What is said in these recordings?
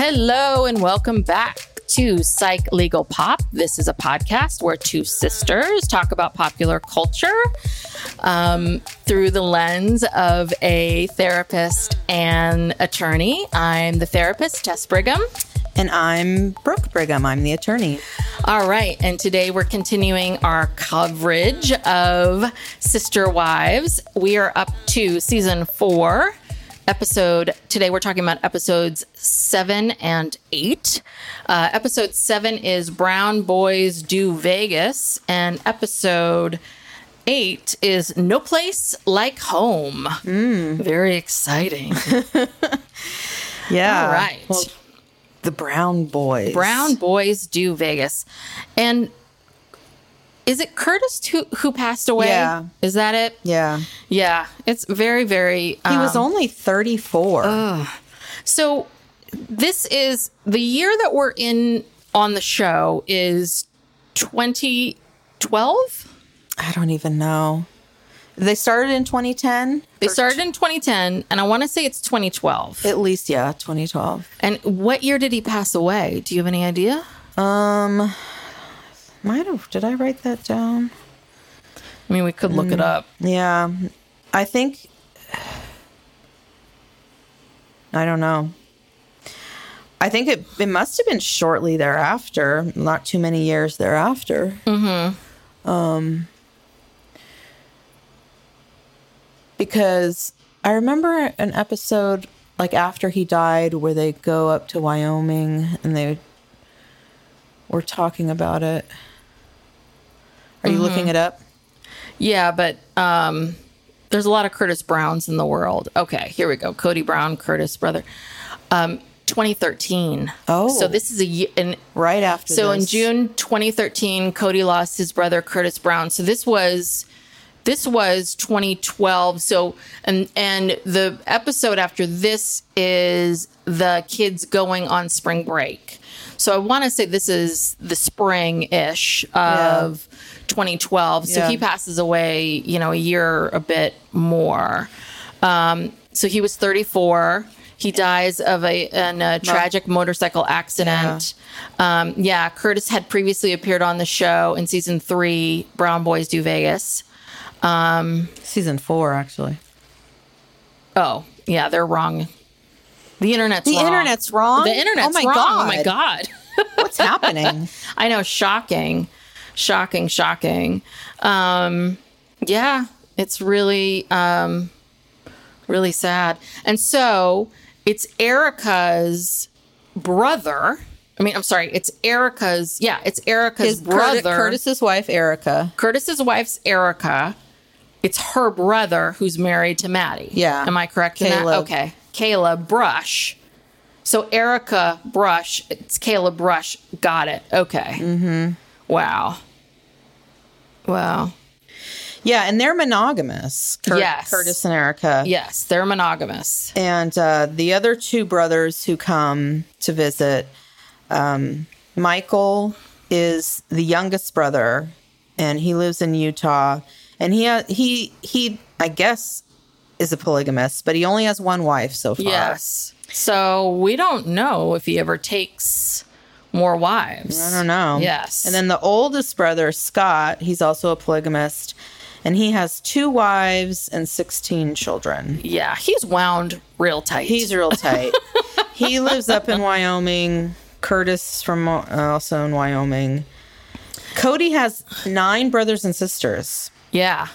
Hello and welcome back to Psych Legal Pop. This is a podcast where two sisters talk about popular culture um, through the lens of a therapist and attorney. I'm the therapist, Tess Brigham. And I'm Brooke Brigham. I'm the attorney. All right. And today we're continuing our coverage of Sister Wives. We are up to season four, episode. Today we're talking about episodes seven and eight. Uh, episode seven is Brown Boys Do Vegas, and episode eight is No Place Like Home. Very exciting. Yeah. All right. Well, the Brown Boys. Brown Boys Do Vegas. And is it Curtis who, who passed away? Yeah. Is that it? Yeah. Yeah. It's very, very. He was um, only 34. Ugh. So this is the year that we're in on the show is 2012. I don't even know. They started in 2010. They started in 2010, and I want to say it's 2012. At least, yeah, 2012. and what year did he pass away? Do you have any idea? Um, might have. Did I write that down? I mean, we could look it up. Yeah. I think. I don't know. I think it, it must have been shortly thereafter, not too many years thereafter. Mm-hmm. Um, because I remember an episode like after he died where they go up to Wyoming and they were talking about it. Are you looking it up? Yeah, but um, there's a lot of Curtis Browns in the world. Okay, here we go. Kody Brown, Curtis brother. Um, 2013. Oh. so this is a year. And Right after so in. June 2013, Kody lost his brother Curtis Brown. So this was this was 2012. So and and the episode after this is the kids going on spring break. So I want to say this is the spring ish of 2012. So Yeah. he passes away, you know, a year a bit more. Um, so he was 34. He dies of a, in a tragic motorcycle accident. Yeah. Um, yeah, Curtis had previously appeared on the show in season three, Brown Boys Do Vegas. Um, season four, actually. Oh, yeah, they're wrong. The internet's The wrong. internet's wrong? The internet's Oh my wrong. Oh my God. god. What's happening? I know, shocking, shocking, shocking. Um, yeah, it's really, um, really sad. And so it's Erica's brother. I mean, I'm sorry, it's Erica's. Yeah, it's Erica's His brother. brother, Curtis's wife, Erica. Curtis's wife's Erica. It's her brother who's married to Maddie. Yeah. Am I correct? Caleb. Okay. Caleb Brush. So Erica Brush, it's Caleb Brush. Got it. Okay. Mm-hmm. Wow. Wow. Yeah, and they're monogamous. Cur- Yes. Curtis and Erica. Yes, they're monogamous. And uh, the other two brothers who come to visit, um, Michael is the youngest brother, and he lives in Utah. And he ha- he he I guess is a polygamist, but he only has one wife so far. Yes. So we don't know if he ever takes more wives. I don't know. Yes. And then the oldest brother, Scott, he's also a polygamist, and he has two wives and 16 children. yeah, he's wound real tight. He's real tight. he lives up in Wyoming. Curtis from uh, also in Wyoming. Kody has nine brothers and sisters. yeah.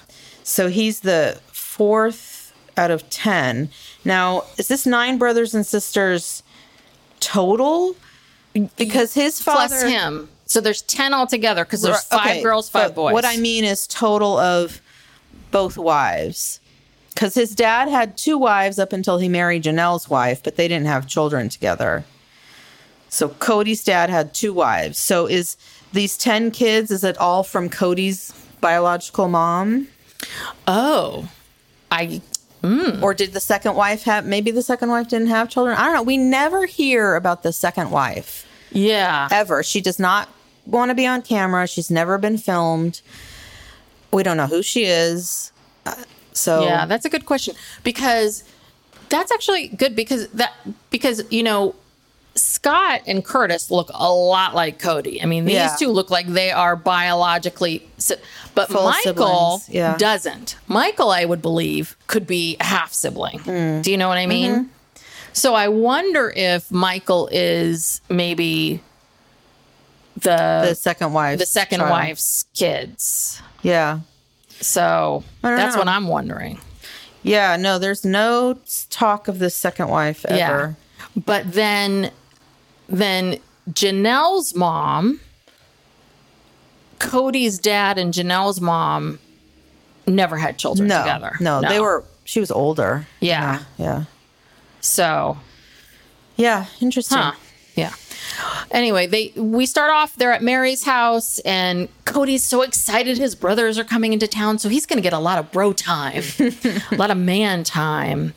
So he's the fourth out of 10. Now, is this nine brothers and sisters total? Because his father Plus him. So there's 10 altogether because there's five okay, girls, five boys. What I mean is total of both wives. Because his dad had two wives up until he married Janelle's wife, but they didn't have children together. So Kody's dad had two wives. So is these 10 kids, is it all from Kody's biological mom? Oh. I Or did the second wife have, maybe the second wife didn't have children? I don't know. We never hear about the second wife. yeah. ever. She does not want to be on camera. She's never been filmed. We don't know who she is. Uh, so Yeah, that's a good question because that's actually good because that because you know Scott and Curtis look a lot like Kody. I mean, these Yeah. two look like they are biologically, si- but Full Michael yeah. doesn't. Michael, I would believe, could be a half sibling. Mm. Do you know what I mean? Mm-hmm. So I wonder if Michael is maybe the the second wife. the second wife's kids. Yeah. So that's know. what I'm wondering. Yeah. No, there's no talk of the second wife ever. But then then Janelle's mom, Kody's dad and Janelle's mom never had children No, together. no, they were. She was older. Yeah. Yeah. so Yeah. Interesting. huh. Yeah. Anyway, they we start off they're at Meri's house and Kody's so excited his brothers are coming into town, so he's gonna get a lot of bro time, a lot of man time.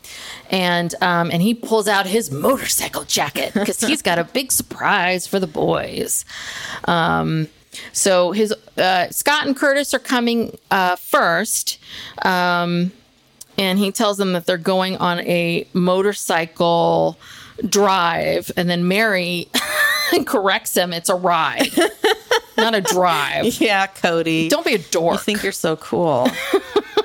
And um and he pulls out his motorcycle jacket because he's got a big surprise for the boys. Um so his uh, Scott and Curtis are coming uh, first. Um, and he tells them that they're going on a motorcycle drive and then meri corrects him it's a ride not a drive Yeah, Kody. don't be a dork You think you're so cool.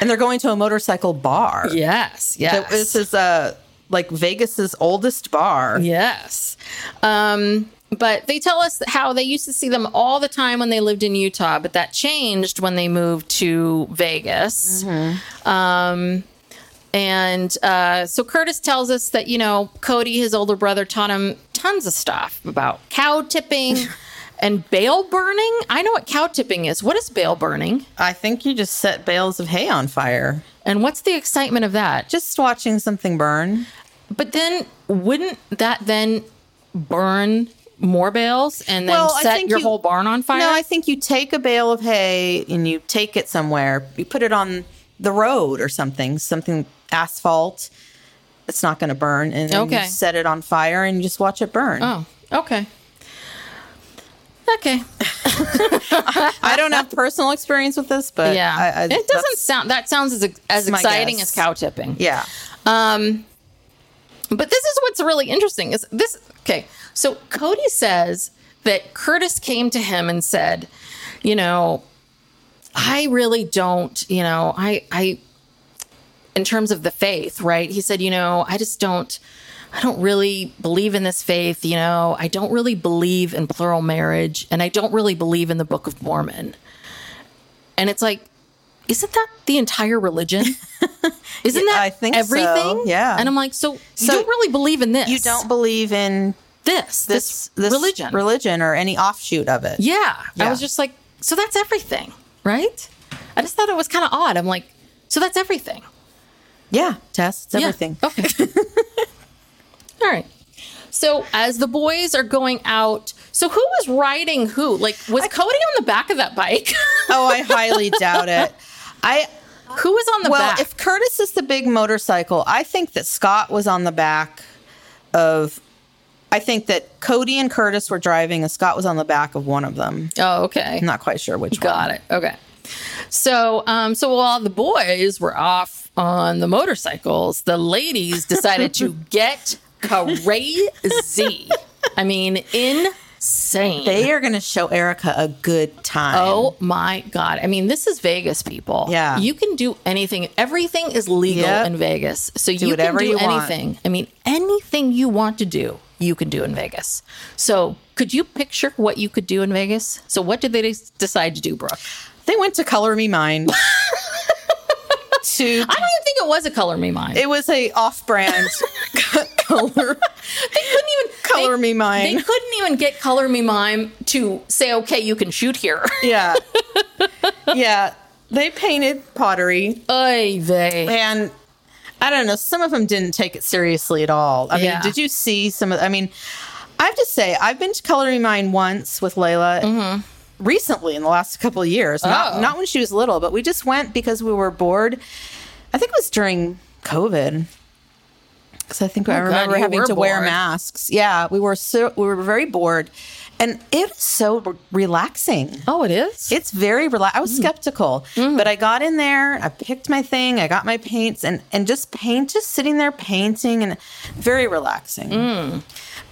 and they're going to a motorcycle bar. yes So This is uh like Vegas's oldest bar. yes um but they tell us how they used to see them all the time when they lived in Utah, but that changed when they moved to Vegas. Um, and uh, so Curtis tells us that, you know, Kody, his older brother, taught him tons of stuff about cow tipping and bale burning. I know what cow tipping is. What is bale burning? I think you just set bales of hay on fire. And what's the excitement of that? Just watching something burn. But then wouldn't that then burn more bales and then Well, set your you- whole barn on fire? No, I think you take a bale of hay and you take it somewhere. You put it on the road or something, something asphalt. It's not going to burn, and then Okay. you set it on fire and you just watch it burn. Oh, okay. Okay. I don't have personal experience with this, but Yeah. I, I, it doesn't sound that sounds as as exciting guess. as cow tipping. Yeah, Um, but this is what's really interesting is this. Okay, so Kody says that Curtis came to him and said, you know, I really don't, you know, I, I, in terms of the faith, right? He said, you know, I just don't, I don't really believe in this faith. You know, I don't really believe in plural marriage, and I don't really believe in the Book of Mormon. And it's like, isn't that the entire religion? Isn't Yeah, that I think so, everything? yeah. And I'm like, so, So you don't really believe in this? you don't believe in this this, this, religion? religion or any offshoot of it. yeah. I was just like, so that's everything, right? I just thought it was kind of odd. I'm like, so that's everything. yeah, Tess, it's Yeah. everything. Okay. All right. So as the boys are going out, so who was riding who? Like, was Kody on the back of that bike? Oh, I highly doubt it. I who was on the back. well, back? if Curtis is the big motorcycle, I think that Scott was on the back of. I think that Kody and Curtis were driving, and Scott was on the back of one of them. oh, okay. I'm not quite sure which one. Got it. Okay. So, um, so while the boys were off on the motorcycles, the ladies decided to get crazy. I mean, insane. They are going to show Erica a good time. Oh my God. I mean, this is Vegas, people. Yeah. You can do anything. Everything is legal Yep. in Vegas. So you can do you want. anything. I mean, anything you want to do, you can do in Vegas. So could you picture what you could do in Vegas? So what did they decide to do, Brooke? They went to Color Me Mine. to I don't even think it was a color me mine. it was a off-brand color they couldn't even Color they- Me Mine. They couldn't even get color me mine to say, okay, you can shoot here. yeah yeah they painted pottery Oy vey. and I don't know. Some of them didn't take it seriously at all. I Yeah. mean, did you see some of? I mean, I have to say, I've been to Color Me Mine once with Layla. Recently, in the last couple of years, Mm-hmm. Oh. not not when she was little, but we just went because we were bored. I think it was during COVID, because I think I Oh, God, remember you having to wear masks. Yeah, we were so we were very bored, and it is so re- relaxing. Oh, it is? It's very relaxed. I was Mm. skeptical, but I got in there. I picked my thing. I got my paints, and and just paint, just sitting there painting, and very relaxing. Mm.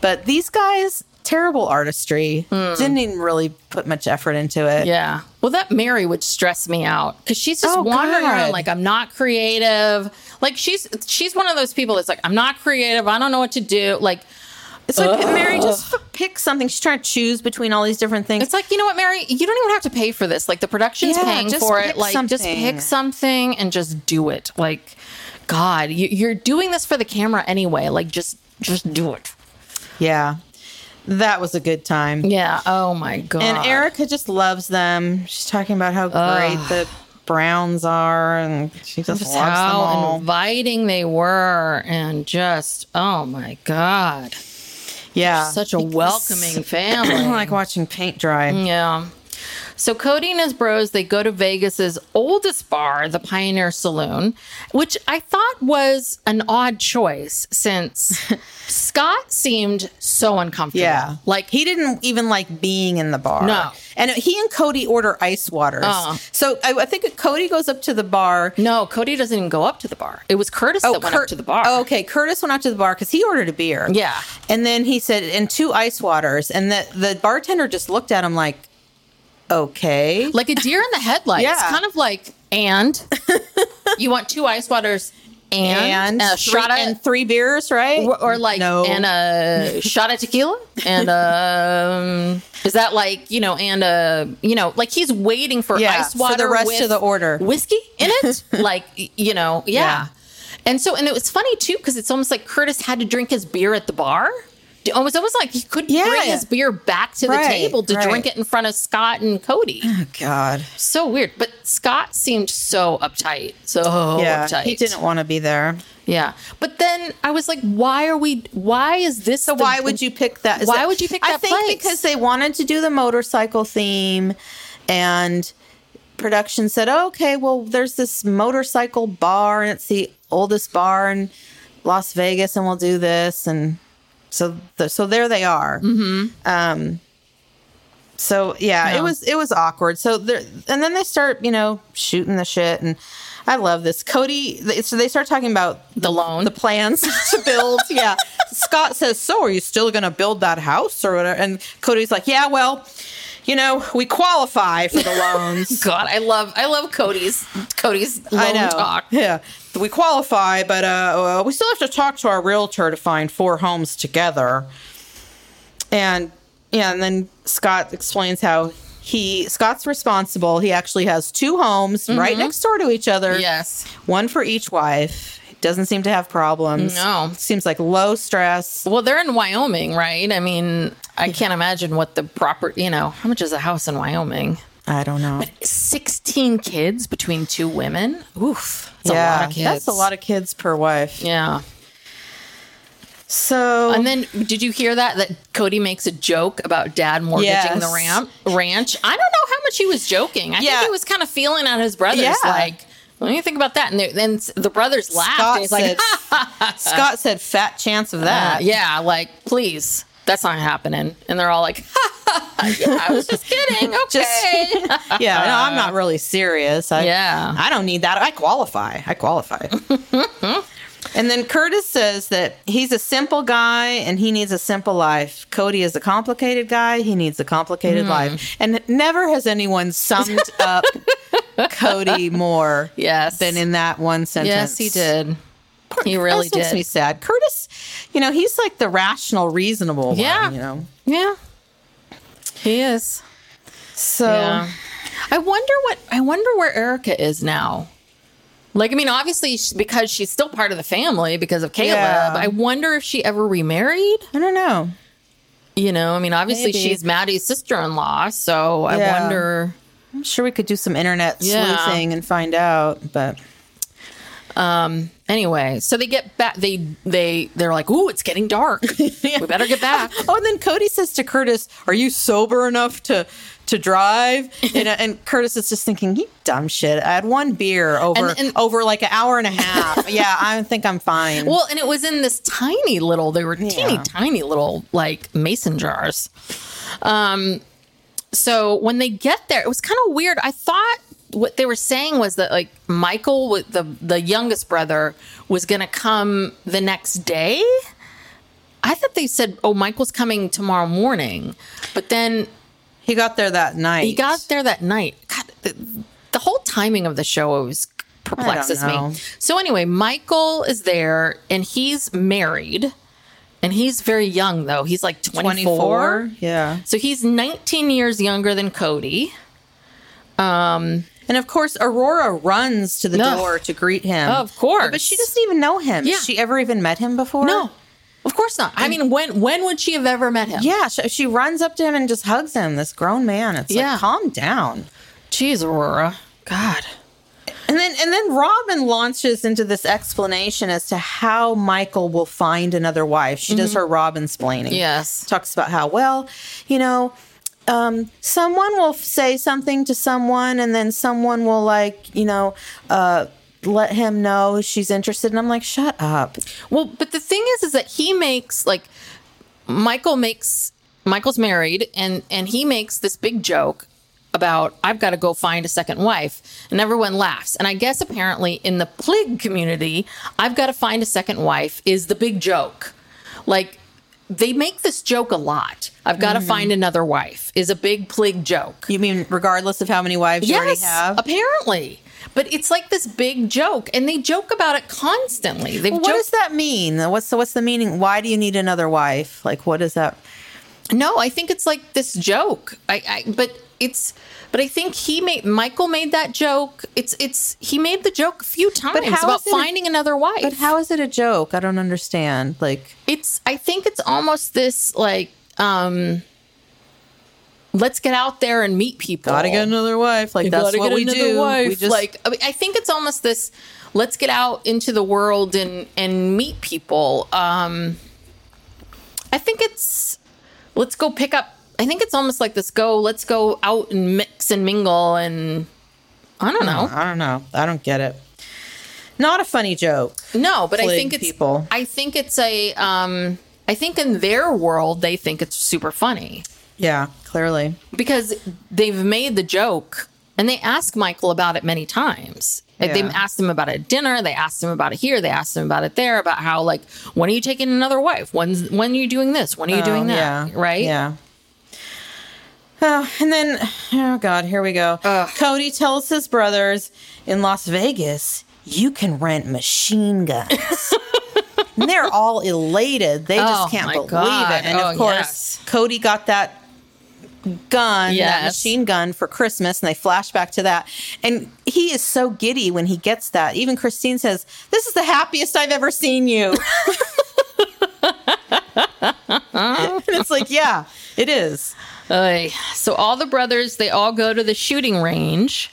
But these guys, terrible artistry, didn't even really put much effort into it. Mm. Yeah. Well, that Meri would stress me out because she's just Oh, wandering God. around like I'm not creative. Like she's she's one of those people that's like I'm not creative. I don't know what to do. Like It's like Meri, just pick something. She's trying to choose between all these different things. it's like you know what, Meri, you don't even have to pay for this. Like the production's Yeah, paying for it. Like just pick something and just do it. Like God, you, you're doing this for the camera anyway. Like just just do it. yeah, that was a good time. Yeah. Oh my God. And Erica just loves them. She's talking about how great the Browns are, and she just, just how inviting they were, and just oh my God. yeah, such a welcoming family. Like watching paint dry. yeah. So Kody and his bros they go to Vegas's oldest bar, the Pioneer Saloon, which I thought was an odd choice since Scott seemed so uncomfortable. Yeah, like he didn't even like being in the bar. No. and he and Kody order ice waters. Uh. so I, I think Kody goes up to the bar. no, Kody doesn't even go up to the bar. It was Curtis that went up to the bar. Oh, okay. Curtis went out to the bar because he ordered a beer. Yeah. and then he said, "and two ice waters," and the the bartender just looked at him like, "Okay." like a deer in the headlights. Yeah. Kind of like, and you want two ice waters and, and a three, shot of and three beers, right? or, or like no, and a shot of tequila and um is that like you know and uh you know like he's waiting for Yeah, ice for the rest with of the order. whiskey in it like you know yeah. Yeah. and so and it was funny too because it's almost like curtis had to drink his beer at the bar it was almost like he couldn't Yeah. bring his beer back to the table to right. drink it in front of scott and kody Oh, God, so weird but scott seemed so uptight so yeah, uptight he didn't want to be there. yeah but then i was like why are we why is this So why would you pick that? Is Why that- would you pick I that I think place? because they wanted to do the motorcycle theme, and production said, oh, "Okay, well, there's this motorcycle bar, and it's the oldest bar in Las Vegas, and we'll do this." And so, the, so there they are. Mm-hmm. Um, so yeah, Yeah. it was it was awkward. So there, and then they start, you know, shooting the shit, and I love this. Kody, they- so they start talking about The loan. the plans to build. yeah, Scott says, "So are you still going to build that house or whatever?" And Kody's like, "Yeah, well." You know, we qualify for the loans. God, I love I love Kody's Kody's loan I know. talk. Yeah, we qualify, but uh, well, we still have to talk to our realtor to find four homes together. And yeah, and then Scott explains how he Scott's responsible. He actually has two homes right next door to each other. Mm-hmm. Yes. one for each wife. Doesn't seem to have problems. No. seems like low stress. Well, they're in Wyoming, right? I mean, I can't imagine what the proper, you know, how much is a house in Wyoming? I don't know. 16 kids between two women. Oof. That's yeah, a lot of kids. that's a lot of kids per wife. Yeah. So And then, did you hear that? That Kody makes a joke about dad mortgaging Yes. the ramp, ranch. I don't know how much he was joking. I Yeah. think he was kind of feeling at his brothers. Yeah. Like, what do you think about that? And then the brothers laughed. Scott He's like, said, Scott said, "Fat chance of that." Uh, yeah, like, please, that's not happening. And they're all like, yeah, I was just kidding. Okay. Just- yeah. No, I'm not really serious. I, Yeah. I don't need that. I qualify. I qualify. And then Curtis says that he's a simple guy and he needs a simple life. Kody is a complicated guy. He needs a complicated Hmm. life. And never has anyone summed up Kody more yes. than in that one sentence. yes, he did. He really That makes did. me sad. Curtis, you know, he's like the rational, reasonable Yeah. one, you know. Yeah. He is. So Yeah. I wonder what I wonder where Erica is now. Like, I mean, obviously, because she's still part of the family because of Caleb. Yeah. I wonder if she ever remarried. I don't know. You know, I mean, obviously, Maybe. she's Maddie's sister in law. So I Yeah. wonder. I'm sure we could do some internet Yeah. sleuthing and find out, but Um. Anyway, so they get back. They they they're like, "Ooh, it's getting dark. We better get back." Oh, and then Kody says to Curtis, "Are you sober enough to to drive?" And, and Curtis is just thinking, "You dumb shit! I had one beer over And- and- over like an hour and a half. yeah, I think I'm fine." Well, and it was in this tiny little, they were teeny Yeah. tiny little like mason jars. Um, so when they get there, it was kind of weird. I thought what they were saying was that like Michael, the the youngest brother, was going to come the next day. I thought they said, "Oh, Michael's coming tomorrow morning," but then he got there that night. he got there that night. God, the, the whole timing of the show always perplexes me. So anyway, Michael is there and he's married. And he's very young though. He's like 24. 24. Yeah. So he's 19 years younger than Kody. Um And of course, Aurora runs to the door to greet him. Of course. But she doesn't even know him. Yeah. She ever even met him before? No. Of course not. I mean, when when would she have ever met him? Yeah, she, she runs up to him and just hugs him, this grown man. It's Yeah. like, calm down. Jeez, Aurora. God. And then and then Robyn launches into this explanation as to how Michael will find another wife. She does her Robyn splaining. Mm-hmm. Yes. Talks about how, well, you know, um, someone will say something to someone and then someone will like, you know, uh, let him know she's interested. And I'm like, shut up. Well, but the thing is, is that he makes like Michael makes Michael's married, and and he makes this big joke about I've got to go find a second wife, and everyone laughs. And I guess apparently in the plig community, I've got to find a second wife is the big joke. Like they make this joke a lot. I've got to mm-hmm. find another wife is a big plig joke. You mean regardless of how many wives you already have? apparently. But it's like this big joke, and they joke about it constantly. They've Well, what joked- does that mean? What's the, what's the meaning? Why do you need another wife? Like, what is that? No, I think it's like this joke. I, I but it's but I think he made Michael made that joke. It's it's he made the joke a few times how about it a- finding another wife. But how is it a joke? I don't understand. Like, it's I think it's almost this like um let's get out there and meet people. gotta get another wife. Like, You that's what we do. wife. We just like I, mean, I think it's almost this let's get out into the world and and meet people. Um I think it's let's go pick up I think it's almost like this go let's go out and mix and mingle and I don't know. I don't know. I don't get it. Not a funny joke. No, but I think it's people. I think it's a um I think in their world they think it's super funny. Yeah, clearly. because they've made the joke and they ask Michael about it many times. Like, They Yeah. asked him about it at dinner. They asked him about it here. They asked him about it there. About how like when are you taking another wife? When's when are you doing this? When are you doing Oh, that? Yeah. Right? Yeah. Oh, and then, oh God, here we go. Kody tells his brothers in Las Vegas, you can rent machine guns. and they're all elated. They just Oh, can't believe God. it. And Oh, of course, yes. Kody got that gun, that machine gun for Christmas, and they flash back to that. And he is so giddy when he gets that. Even Christine says, This is the happiest I've ever seen you. and it's like, yeah, it is. Ay. So all the brothers, they all go to the shooting range.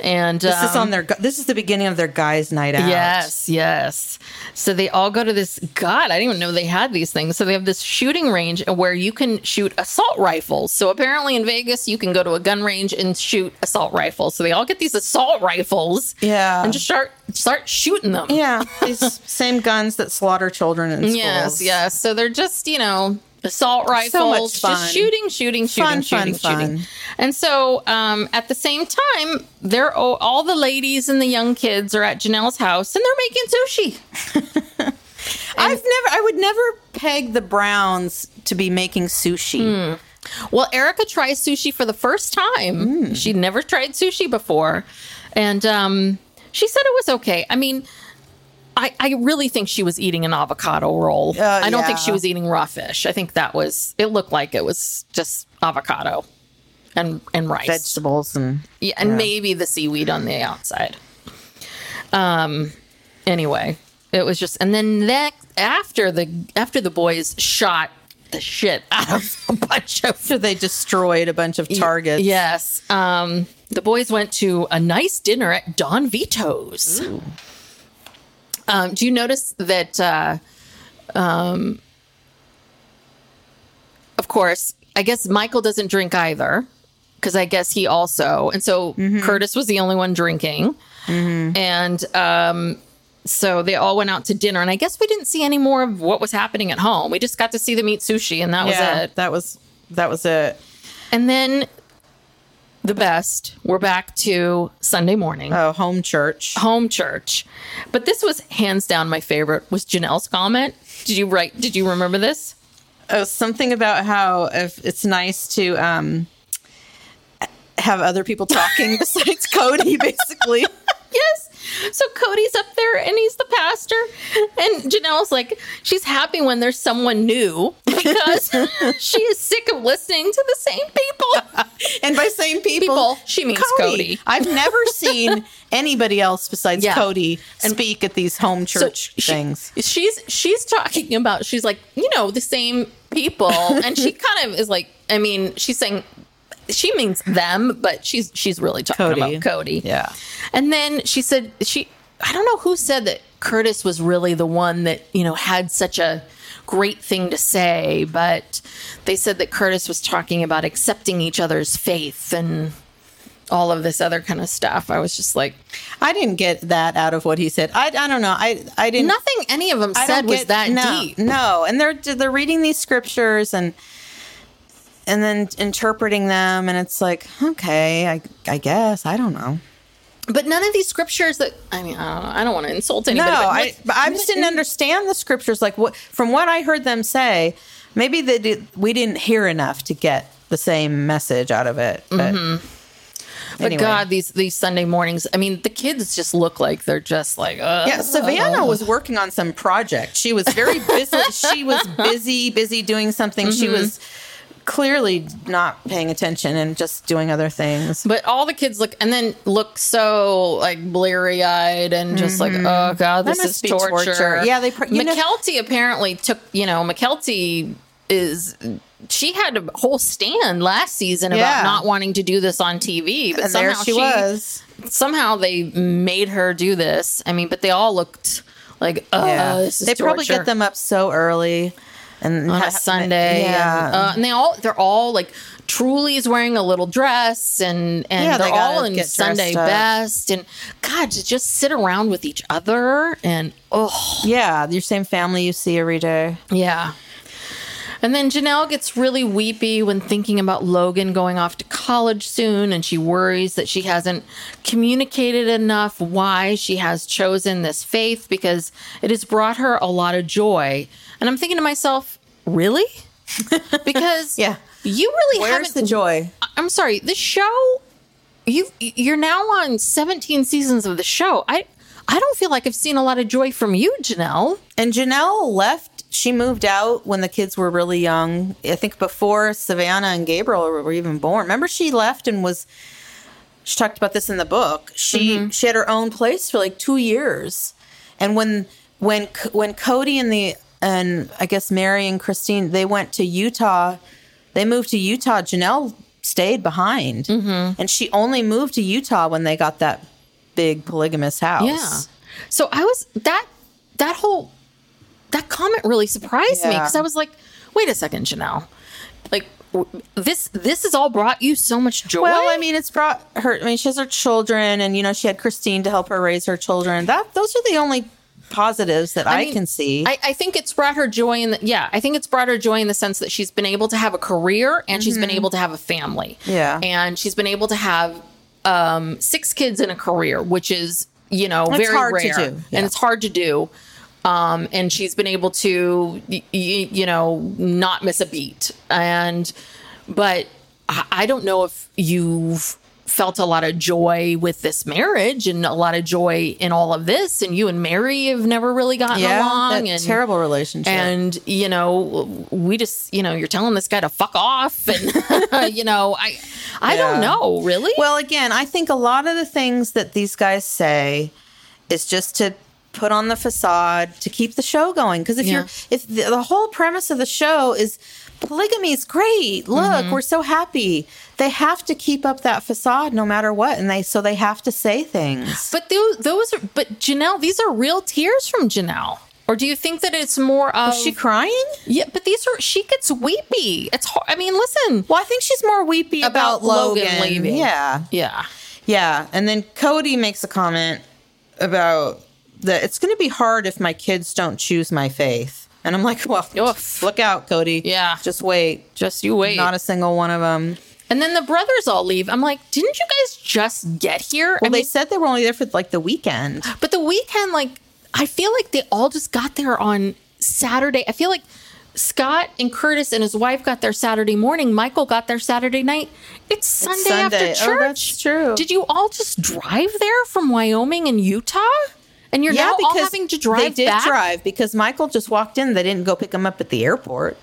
And This is um, on their. This is the beginning of their guys' night out. Yes, yes. So they all go to this. God, I didn't even know they had these things. So they have this shooting range where you can shoot assault rifles. So apparently in Vegas, you can go to a gun range and shoot assault rifles. So they all get these assault rifles, Yeah. and just start start shooting them. Yeah, these same guns that slaughter children in schools. Yes, yes. So they're just, you know, assault rifles, So much fun. just shooting, shooting, shooting, Fun, shooting, fun, shooting. fun. And so um, at the same time, they're all, all the ladies and the young kids are at Janelle's house and they're making sushi. I've never. I would never peg the Browns to be making sushi. Well, Erica tries sushi for the first time. Mm. She'd never tried sushi before. And um, she said it was okay. I mean, I, I really think she was eating an avocado roll. Uh, I don't think she was eating raw fish. I think that was, it looked like it was just avocado and, and rice. Vegetables and Yeah, and maybe the seaweed on the outside. Um. Anyway, it was just, and then next after the after the boys shot the shit out of a bunch of after they destroyed a bunch of targets. Yes. Um. The boys went to a nice dinner at Don Vito's. Um. Do you notice that? Uh, um. Of course, I guess Michael doesn't drink either because I guess he also, and so Curtis was the only one drinking, and um, so they all went out to dinner. And I guess we didn't see any more of what was happening at home. We just got to see them eat sushi, and that yeah, was it. that was that was it. And then the best, we're back to Sunday morning. Oh, home church. Home church. But this was hands down my favorite was Janelle's comment. Did you write did you remember this? Oh, something about how if it's nice to um have other people talking besides Kody, basically. Yes. So Kody's up there and he's the pastor. And Janelle's like, she's happy when there's someone new because she is sick of listening to the same people. And by same people, People, she means Kody. I've never seen anybody else besides Yeah. Kody speak at these home church she- things. she's she's talking about she's like you know the same people, and she kind of is like I mean she's saying she means them, but she's she's really talking Kody. about Kody. Yeah. and then she said she I don't know who said that Curtis was really the one that you know had such a great thing to say, but they said that Curtis was talking about accepting each other's faith and all of this other kind of stuff. I was just like, I didn't get that out of what he said. I, I don't know. I I didn't. nothing any of them I said was get- that no, deep. No, and they're they're reading these scriptures and and then interpreting them, and it's like, okay, I I guess I don't know. But none of these scriptures that I mean, I don't, know, I don't want to insult No, anybody. but I but I just didn't understand the scriptures. Like what from what I heard them say, maybe they did, we didn't hear enough to get the same message out of it. But, But anyway. God, these these Sunday mornings. I mean, the kids just look like they're just like, uh, Yeah, Savanah was working on some project. She was very busy. she was busy, busy doing something. She was clearly not paying attention and just doing other things. But all the kids look and then look so like bleary eyed and just like, mm-hmm. oh god, this is torture. torture. Yeah, they pr- you know- Mykelti apparently took. You know, Mykelti is. She had a whole stand last season Yeah. about not wanting to do this on TV, but And there somehow she was. somehow they made her do this. I mean, but they all looked like, oh, Yeah, this is they probably get them up so early and on a Sunday. Yeah, and, uh, and they all they're all like Truely's wearing a little dress, and and Yeah, they they're all in Sunday best, and God to just sit around with each other, and oh yeah, your same family you see every day. yeah. And then Janelle gets really weepy when thinking about Logan going off to college soon, and she worries that she hasn't communicated enough why she has chosen this faith because it has brought her a lot of joy. And I'm thinking to myself, really? because Yeah. you really Where's haven't the joy? I'm sorry, the show you you're now on 17 seasons of the show. I I don't feel like I've seen a lot of joy from you, Janelle. And Janelle left. She moved out when the kids were really young. I think before Savanah and Gabriel were even born. Remember, she left and was. She talked about this in the book. She mm-hmm. she had her own place for like two years, and when when when Kody and the and I guess Meri and Christine they went to Utah, they moved to Utah. Janelle stayed behind. Mm-hmm. And she only moved to Utah when they got that big polygamous house. Yeah. So I was that that whole that comment really surprised me because I was like, wait a second, Janelle, like this this has all brought you so much joy. Well, I mean, it's brought her. I mean, she has her children, and you know, she had Christine to help her raise her children. That those are the only positives that I, mean, can see. I, I think it's brought her joy in the yeah, I think it's brought her joy in the sense that she's been able to have a career and she's been able to have a family. Mm-hmm. Yeah. And she's been able to have um six kids in a career, which is, you know, It's very hard to rare. do, yeah. And it's hard to do. Um, and she's been able to, y- y- you know, not miss a beat. And, but I, I don't know if you've felt a lot of joy with this marriage and a lot of joy in all of this. And you and Meri have never really gotten yeah, along. and terrible relationship. and you know, we just, you know, you're telling this guy to fuck off, and you know, I, I don't know, really. Well, again, I think a lot of the things that these guys say is just to put on the facade to keep the show going. Because if Yeah. you're, if the, the whole premise of the show is polygamy is great, look, Mm-hmm. we're so happy. They have to keep up that facade no matter what, and they so they have to say things. but those, those are, but Janelle, these are real tears from Janelle. Or do you think that it's more of Is she crying? Yeah, but these are she gets weepy. It's hard. I mean, listen. Well, I think she's more weepy About about, Logan Logan, leaving. Yeah, Yeah. Yeah, and then Kody makes a comment about that it's going to be hard if my kids don't choose my faith. And I'm like, well, Oof. look out, Kody. Yeah. Just wait. Just you wait. Not a single one of them. And then the brothers all leave. I'm like, didn't you guys just get here? Well, I they mean, said they were only there for like the weekend. But the weekend, like, I feel like they all just got there on Saturday. I feel like Scott and Curtis and his wife got there Saturday morning. Michael got there Saturday night. It's Sunday, Sunday. after Oh, church. that's true. Did you all just drive there from Wyoming and Utah? And you're now all having to drive they did back? drive because Michael just walked in. They didn't go pick him up at the airport.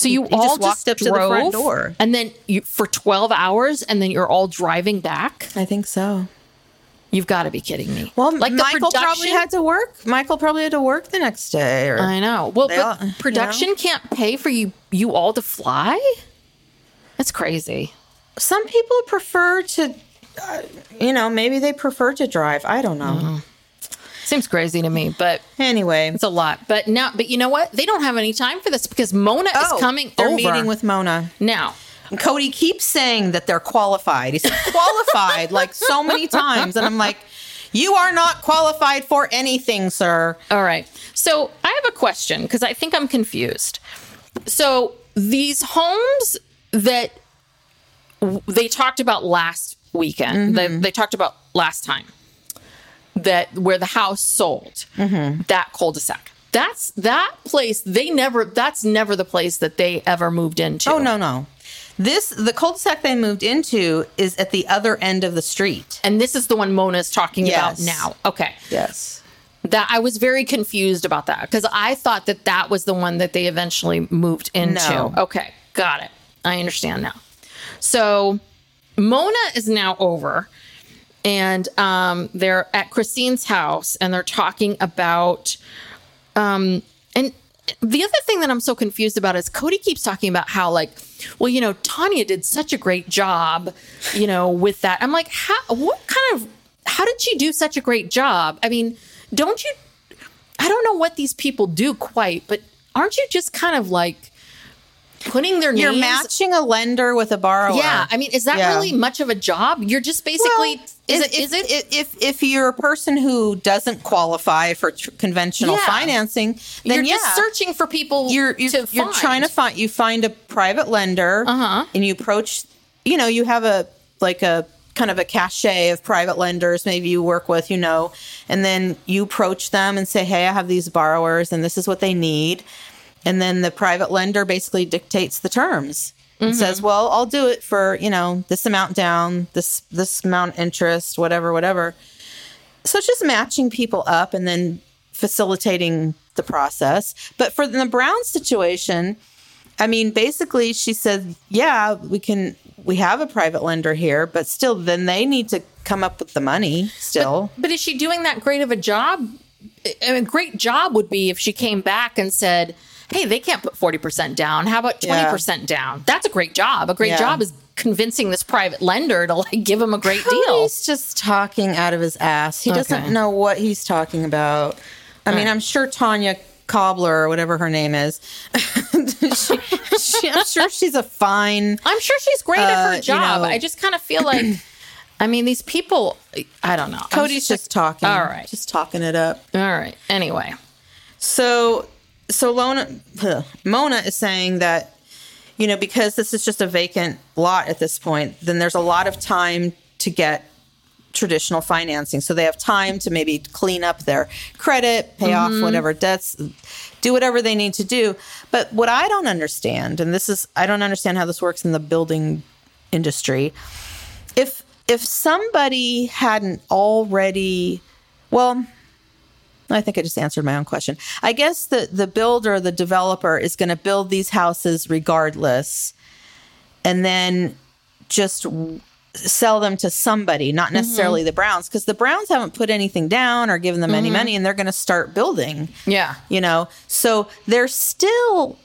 So you He all just walked up to the drove, front door. and then you for 12 hours, and then you're all driving back. I think so. You've got to be kidding me. Well, like Michael probably had to work. Michael probably had to work the next day. Or I know. Well, They but all- you production know? can't pay for you you all to fly. That's crazy. some people prefer to, uh, you know, maybe they prefer to drive. I don't know. Mm-hmm. Seems crazy to me, but Anyway, it's a lot. But now, but you know what? They don't have any time for this because Mona Oh, is coming They're over meeting with Mona. now. And Kody keeps saying that they're qualified. He's qualified like so many times, and I'm like, you are not qualified for anything, sir. All right. So I have a question because I think I'm confused. So these homes that w- they talked about last weekend, mm-hmm. that they talked about last time, that where the house sold, that cul-de-sac. That's that place. They never. That's never the place that they ever moved into. Oh no, no. This the cul-de-sac they moved into is at the other end of the street. And this is the one Mona's talking about now. Okay. Yes. That I was very confused about that because I thought that that was the one that they eventually moved into. No. Okay, got it. I understand now. So Mona is now over, and um, they're at Christine's house, and they're talking about. Um, and the other thing that I'm so confused about is Kody keeps talking about how like, well, you know, Tanya did such a great job, you know, with that. I'm like, how? What kind of? How did she do such a great job? I mean, don't you? I don't know what these people do quite, but aren't you just kind of like putting their You're names? matching a lender with a borrower. Yeah, I mean, is that Yeah. really much of a job? You're just basically. Well, is if, it? Is if, it? If, if you're a person who doesn't qualify for tr- conventional Yeah. financing, then you're yeah, just searching for people. you're you're, to you're find. trying to find you find a private lender Uh-huh. and you approach you know you have a like a kind of a cachet of private lenders maybe you work with you know and then you approach them and say hey i have these borrowers and this is what they need and then the private lender basically dictates the terms and Mm-hmm. says well i'll do it for you know this amount down this this amount interest whatever whatever so it's just matching people up and then facilitating the process. But for the Brown situation, I mean, basically, she said, "Yeah, we can. We have a private lender here, but still, then they need to come up with the money. Still, But is she doing that great of a job? I mean, a great job would be if she came back and said, "Hey, they can't put forty percent down. How about twenty Yeah. percent down?" That's a great job. A great Yeah. job is convincing this private lender to like give him a great deal. Kody's just talking out of his ass. He Okay. doesn't know what he's talking about. I mean, I'm sure Tanya Cobbler or whatever her name is. she, she, I'm sure she's a fine. I'm sure she's great at Uh, her you job. know- I just kind of feel like, I mean, these people. I don't know. Kody's just talking. All right. just talking it up. All right. Anyway, So, so Lona, ugh, Mona is saying that, you know, because this is just a vacant lot at this point, then there's a lot of time to get traditional financing. So they have time to maybe clean up their credit, pay off mm-hmm. whatever debts, do whatever they need to do. But what I don't understand, and this is, I don't understand how this works in the building industry. If, if somebody hadn't already, well, I think I just answered my own question. I guess the the builder, the developer, is going to build these houses regardless, and then just sell them to somebody, not necessarily mm-hmm. the Browns, because the Browns haven't put anything down or given them any mm-hmm. money, and they're going to start building. yeah. You know, so they're still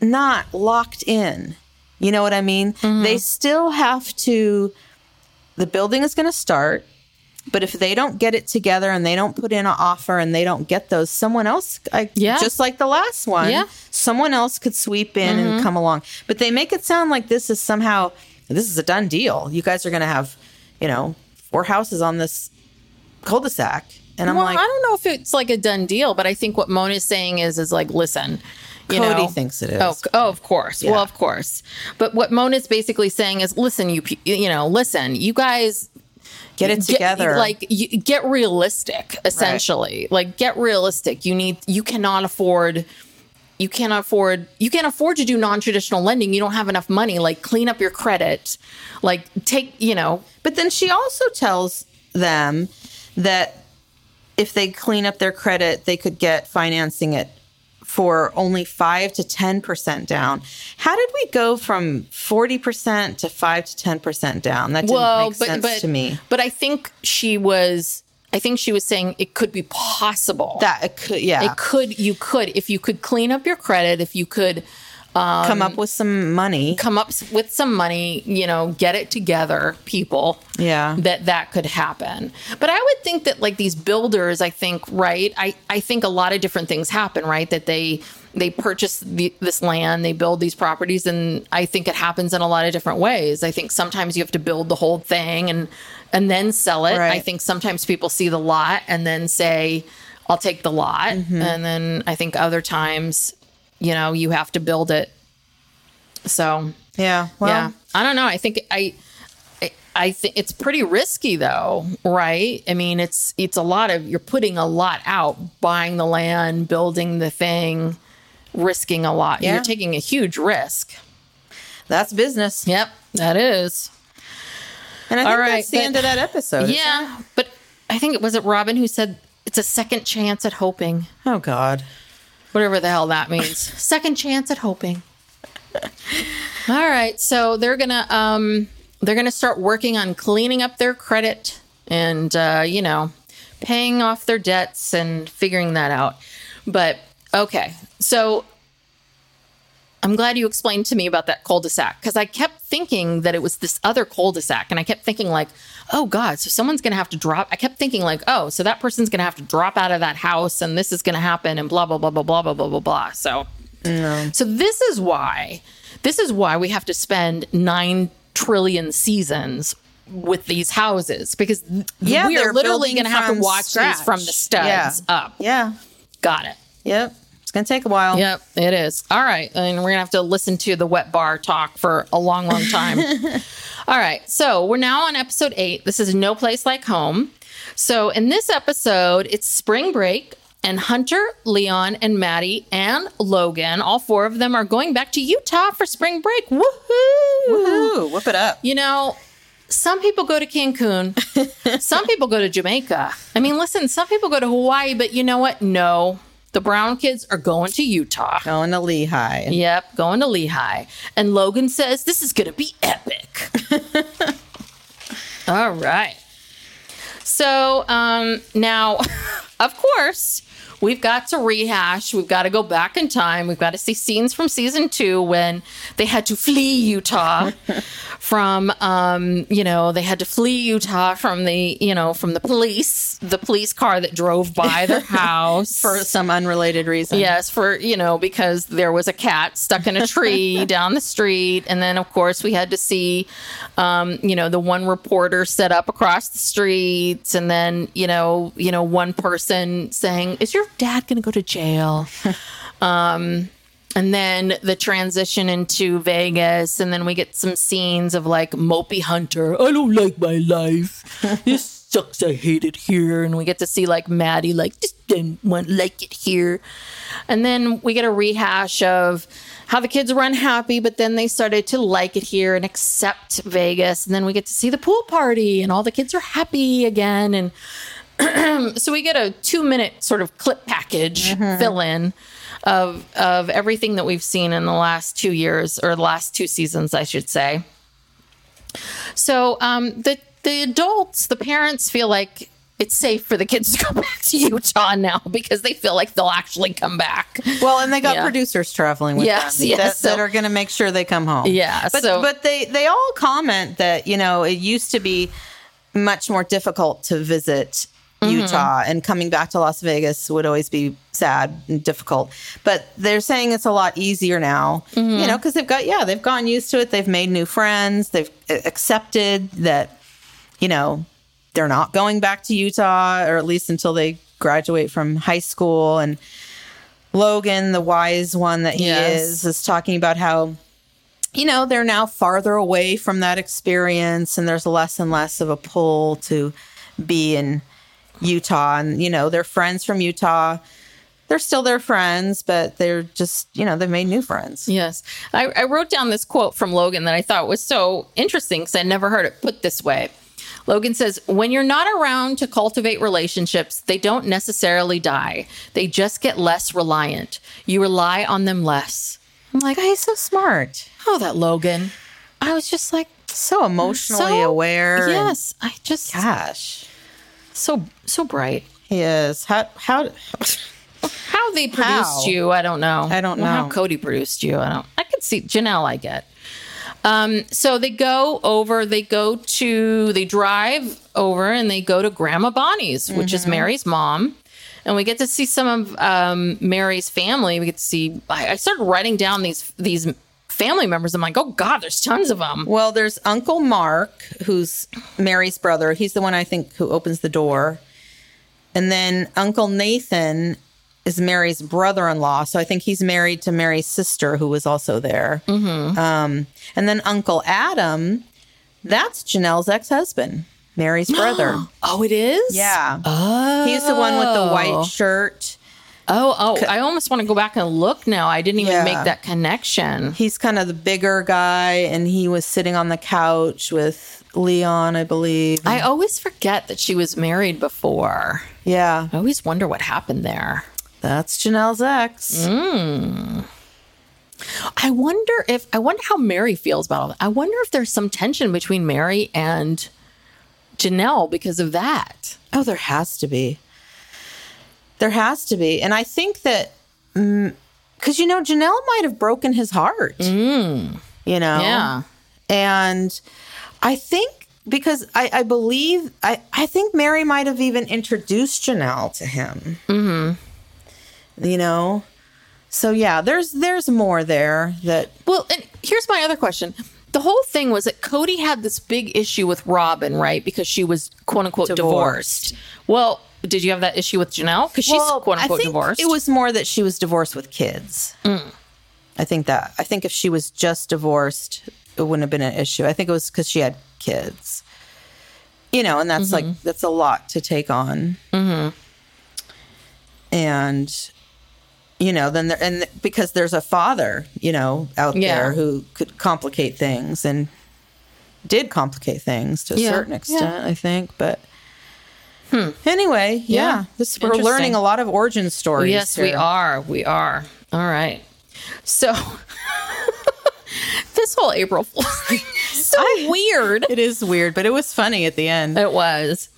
not locked in. You know what I mean? Mm-hmm. They still have to. The building is going to start. But if they don't get it together and they don't put in an offer and they don't get those, someone else, I, Yeah. just like the last one, Yeah. someone else could sweep in and mm-hmm. come along. But they make it sound like this is somehow this is a done deal. You guys are going to have, you know, four houses on this cul-de-sac, and I'm well, like, I don't know if it's like a done deal, but I think what Mona's saying is, is like, listen, you Kody know, thinks it oh, is. Oh, oh, of course. Yeah. Well, of course. But what Mona's basically saying is, listen, you, you know, listen, you guys get it together. like you, get realistic essentially. Like get realistic. You need you cannot afford you can't afford you can't afford to do non-traditional lending. You don't have enough money. Like clean up your credit. Like take you know. But then she also tells them that if they clean up their credit, they could get financing it for only 5 to 10% down. How did we go from 40% to 5 to 10% down? That didn't well make but sense but to me. but i think she was i think she was saying it could be possible That it could, yeah, it could you could if you could clean up your credit if you could come up with some money. come up with some money, you know, get it together, people. Yeah. That that could happen. But I would think that like these builders, I think, right? I I think a lot of different things happen, right? That they they purchase the, this land, they build these properties, and I think it happens in a lot of different ways. I think sometimes you have to build the whole thing and and then sell it. Right. I think sometimes people see the lot and then say, "I'll take the lot," Mm-hmm. and then I think other times, you know, you have to build it. So Yeah. Well, yeah, I don't know. I think I, I, I think it's pretty risky though, right? I mean, it's it's a lot of you're putting a lot out, buying the land, building the thing, risking a lot. Yeah. You're taking a huge risk. that's business. Yep, that is. And I think All right, that's the but- end of that episode. Yeah, but I think it was it Robyn who said it's a second chance at hoping. Oh, God. Whatever the hell that means. Second chance at hoping. All right, so they're gonna um they're gonna start working on cleaning up their credit and uh, you know paying off their debts and figuring that out. But okay, so I'm glad you explained to me about that cul-de-sac because I kept thinking that it was this other cul-de-sac, and I kept thinking like, oh God, so someone's gonna have to drop. I kept thinking like, oh, so that person's gonna have to drop out of that house, and this is gonna happen, and blah blah blah blah blah blah blah blah blah. So, so this is why, this is why we have to spend nine trillion seasons with these houses because Yeah, we are literally gonna have to watch scratch. these from the studs Yeah. up. Yeah. Got it. Yep. It's going to take a while. Yep, it is. All right. And we're going to have to listen to the wet bar talk for a long, long time. All right. So we're now on episode eight. This is No Place Like Home. So in this episode, it's spring break, and Hunter, Leon, and Maddie and Logan, all four of them are going back to Utah for spring break. Woohoo! Ooh, whip it up. You know, some people go to Cancun, some people go to Jamaica. I mean, listen, some people go to Hawaii, but you know what? No. The Brown kids are going to Utah. Going to Lehi. Yep, going to Lehi. And Logan says this is going to be epic. All right. So um, now, of course, we've got to rehash. We've got to go back in time. We've got to see scenes from season two when they had to flee Utah from, um, you know, they had to flee Utah from the, you know, from the police, the police car that drove by their house for some unrelated reason. Yes, for you know, because there was a cat stuck in a tree down the street, and then of course we had to see, um, you know, the one reporter set up across the streets, and then you know, you know, one person saying, "Is your dad going to go to jail?" um, and then the transition into Vegas, and then we get some scenes of like Mopey Hunter. I don't like my life. This sucks. I hate it here. And we get to see like Maddie, like just didn't want like it here. And then we get a rehash of how the kids were unhappy, but then they started to like it here and accept Vegas. And then we get to see the pool party, and all the kids are happy again. And so we get a two minute sort of clip package fill in of of everything that we've seen in the last two years or the last two seasons, I should say. So um, the the adults, the parents feel like it's safe for the kids to go back to Utah now because they feel like they'll actually come back. Well, and they got Yeah. producers traveling with Yes, them yes, that, so- that are going to make sure they come home. Yeah, but so- but they they all comment that you know it used to be much more difficult to visit Mm-hmm. Utah, and coming back to Las Vegas would always be sad and difficult. But they're saying it's a lot easier now, Mm-hmm. you know, because they've got yeah they've gotten used to it. They've made new friends. They've accepted that you know they're not going back to Utah, or at least until they graduate from high school and. Logan, the wise one that he Yes. is, is talking about how, you know, they're now farther away from that experience and there's less and less of a pull to be in Utah. And, you know, they're friends from Utah. They're still their friends, but they're just, you know, they've made new friends. Yes. I, I wrote down this quote from Logan that I thought was so interesting because I never heard it put this way. Logan says, When you're not around to cultivate relationships, they don't necessarily die. They just get less reliant. You rely on them less. I'm like, Oh, he's so smart. oh, that Logan. I was just like, So emotionally so- aware. Yes. I just, Gosh. So, so bright. He is. How, how, How they produced How? you, I don't know. I don't Or How. Kody produced you, I don't. I could see Janelle. I get. Um, so they go over. They go to. They drive over and they go to Grandma Bonnie's, which Mm-hmm. is Meri's mom. And we get to see some of um, Meri's family. We get to see. I, I started writing down these these family members. I'm like, oh God, there's tons of them. Well, there's Uncle Mark, who's Meri's brother. He's the one I think who opens the door. And then Uncle Nathan is Meri's brother in law. So I think he's married to Meri's sister, who was also there. Mm-hmm. Um, and then Uncle Adam, that's Janelle's ex husband, Meri's brother. Oh, it is. yeah. Oh. He's the one with the white shirt. Oh, oh. I almost want to go back and look now. I didn't even Yeah. make that connection. He's kind of the bigger guy, and he was sitting on the couch with Leon, I believe. I always forget that she was married before. yeah. I always wonder what happened there. That's Janelle's ex. Hmm. I wonder if I wonder how Meri feels about all that. I wonder if there's some tension between Meri and Janelle because of that. Oh, there has to be. There has to be. And I think that, because, you know, Janelle might have broken his heart. You know? Yeah. And I think, because I, I believe, I, I think Meri might have even introduced Janelle to him. Mm-hmm. You know? So yeah, there's there's more there that Well, and here's my other question. The whole thing was that Kody had this big issue with Robyn, right? Because she was quote unquote divorced. Divorced. Well, did you have that issue with Janelle? Because she's Well, quote unquote divorced. It was more that she was divorced with kids. I think that. I think if she was just divorced, it wouldn't have been an issue. I think it was because she had kids. You know, and that's like that's a lot to take on. Mm-hmm. And you know, then there, and because there's a father, you know, out Yeah. there who could complicate things and did complicate things to a Yeah. certain Yeah. extent, I think. But anyway, yeah, Yeah. this we're learning a lot of origin stories. Yes, we are. We are. All right. So this whole April Fool's thing is so weird. It is weird, but it was funny at the end. It was.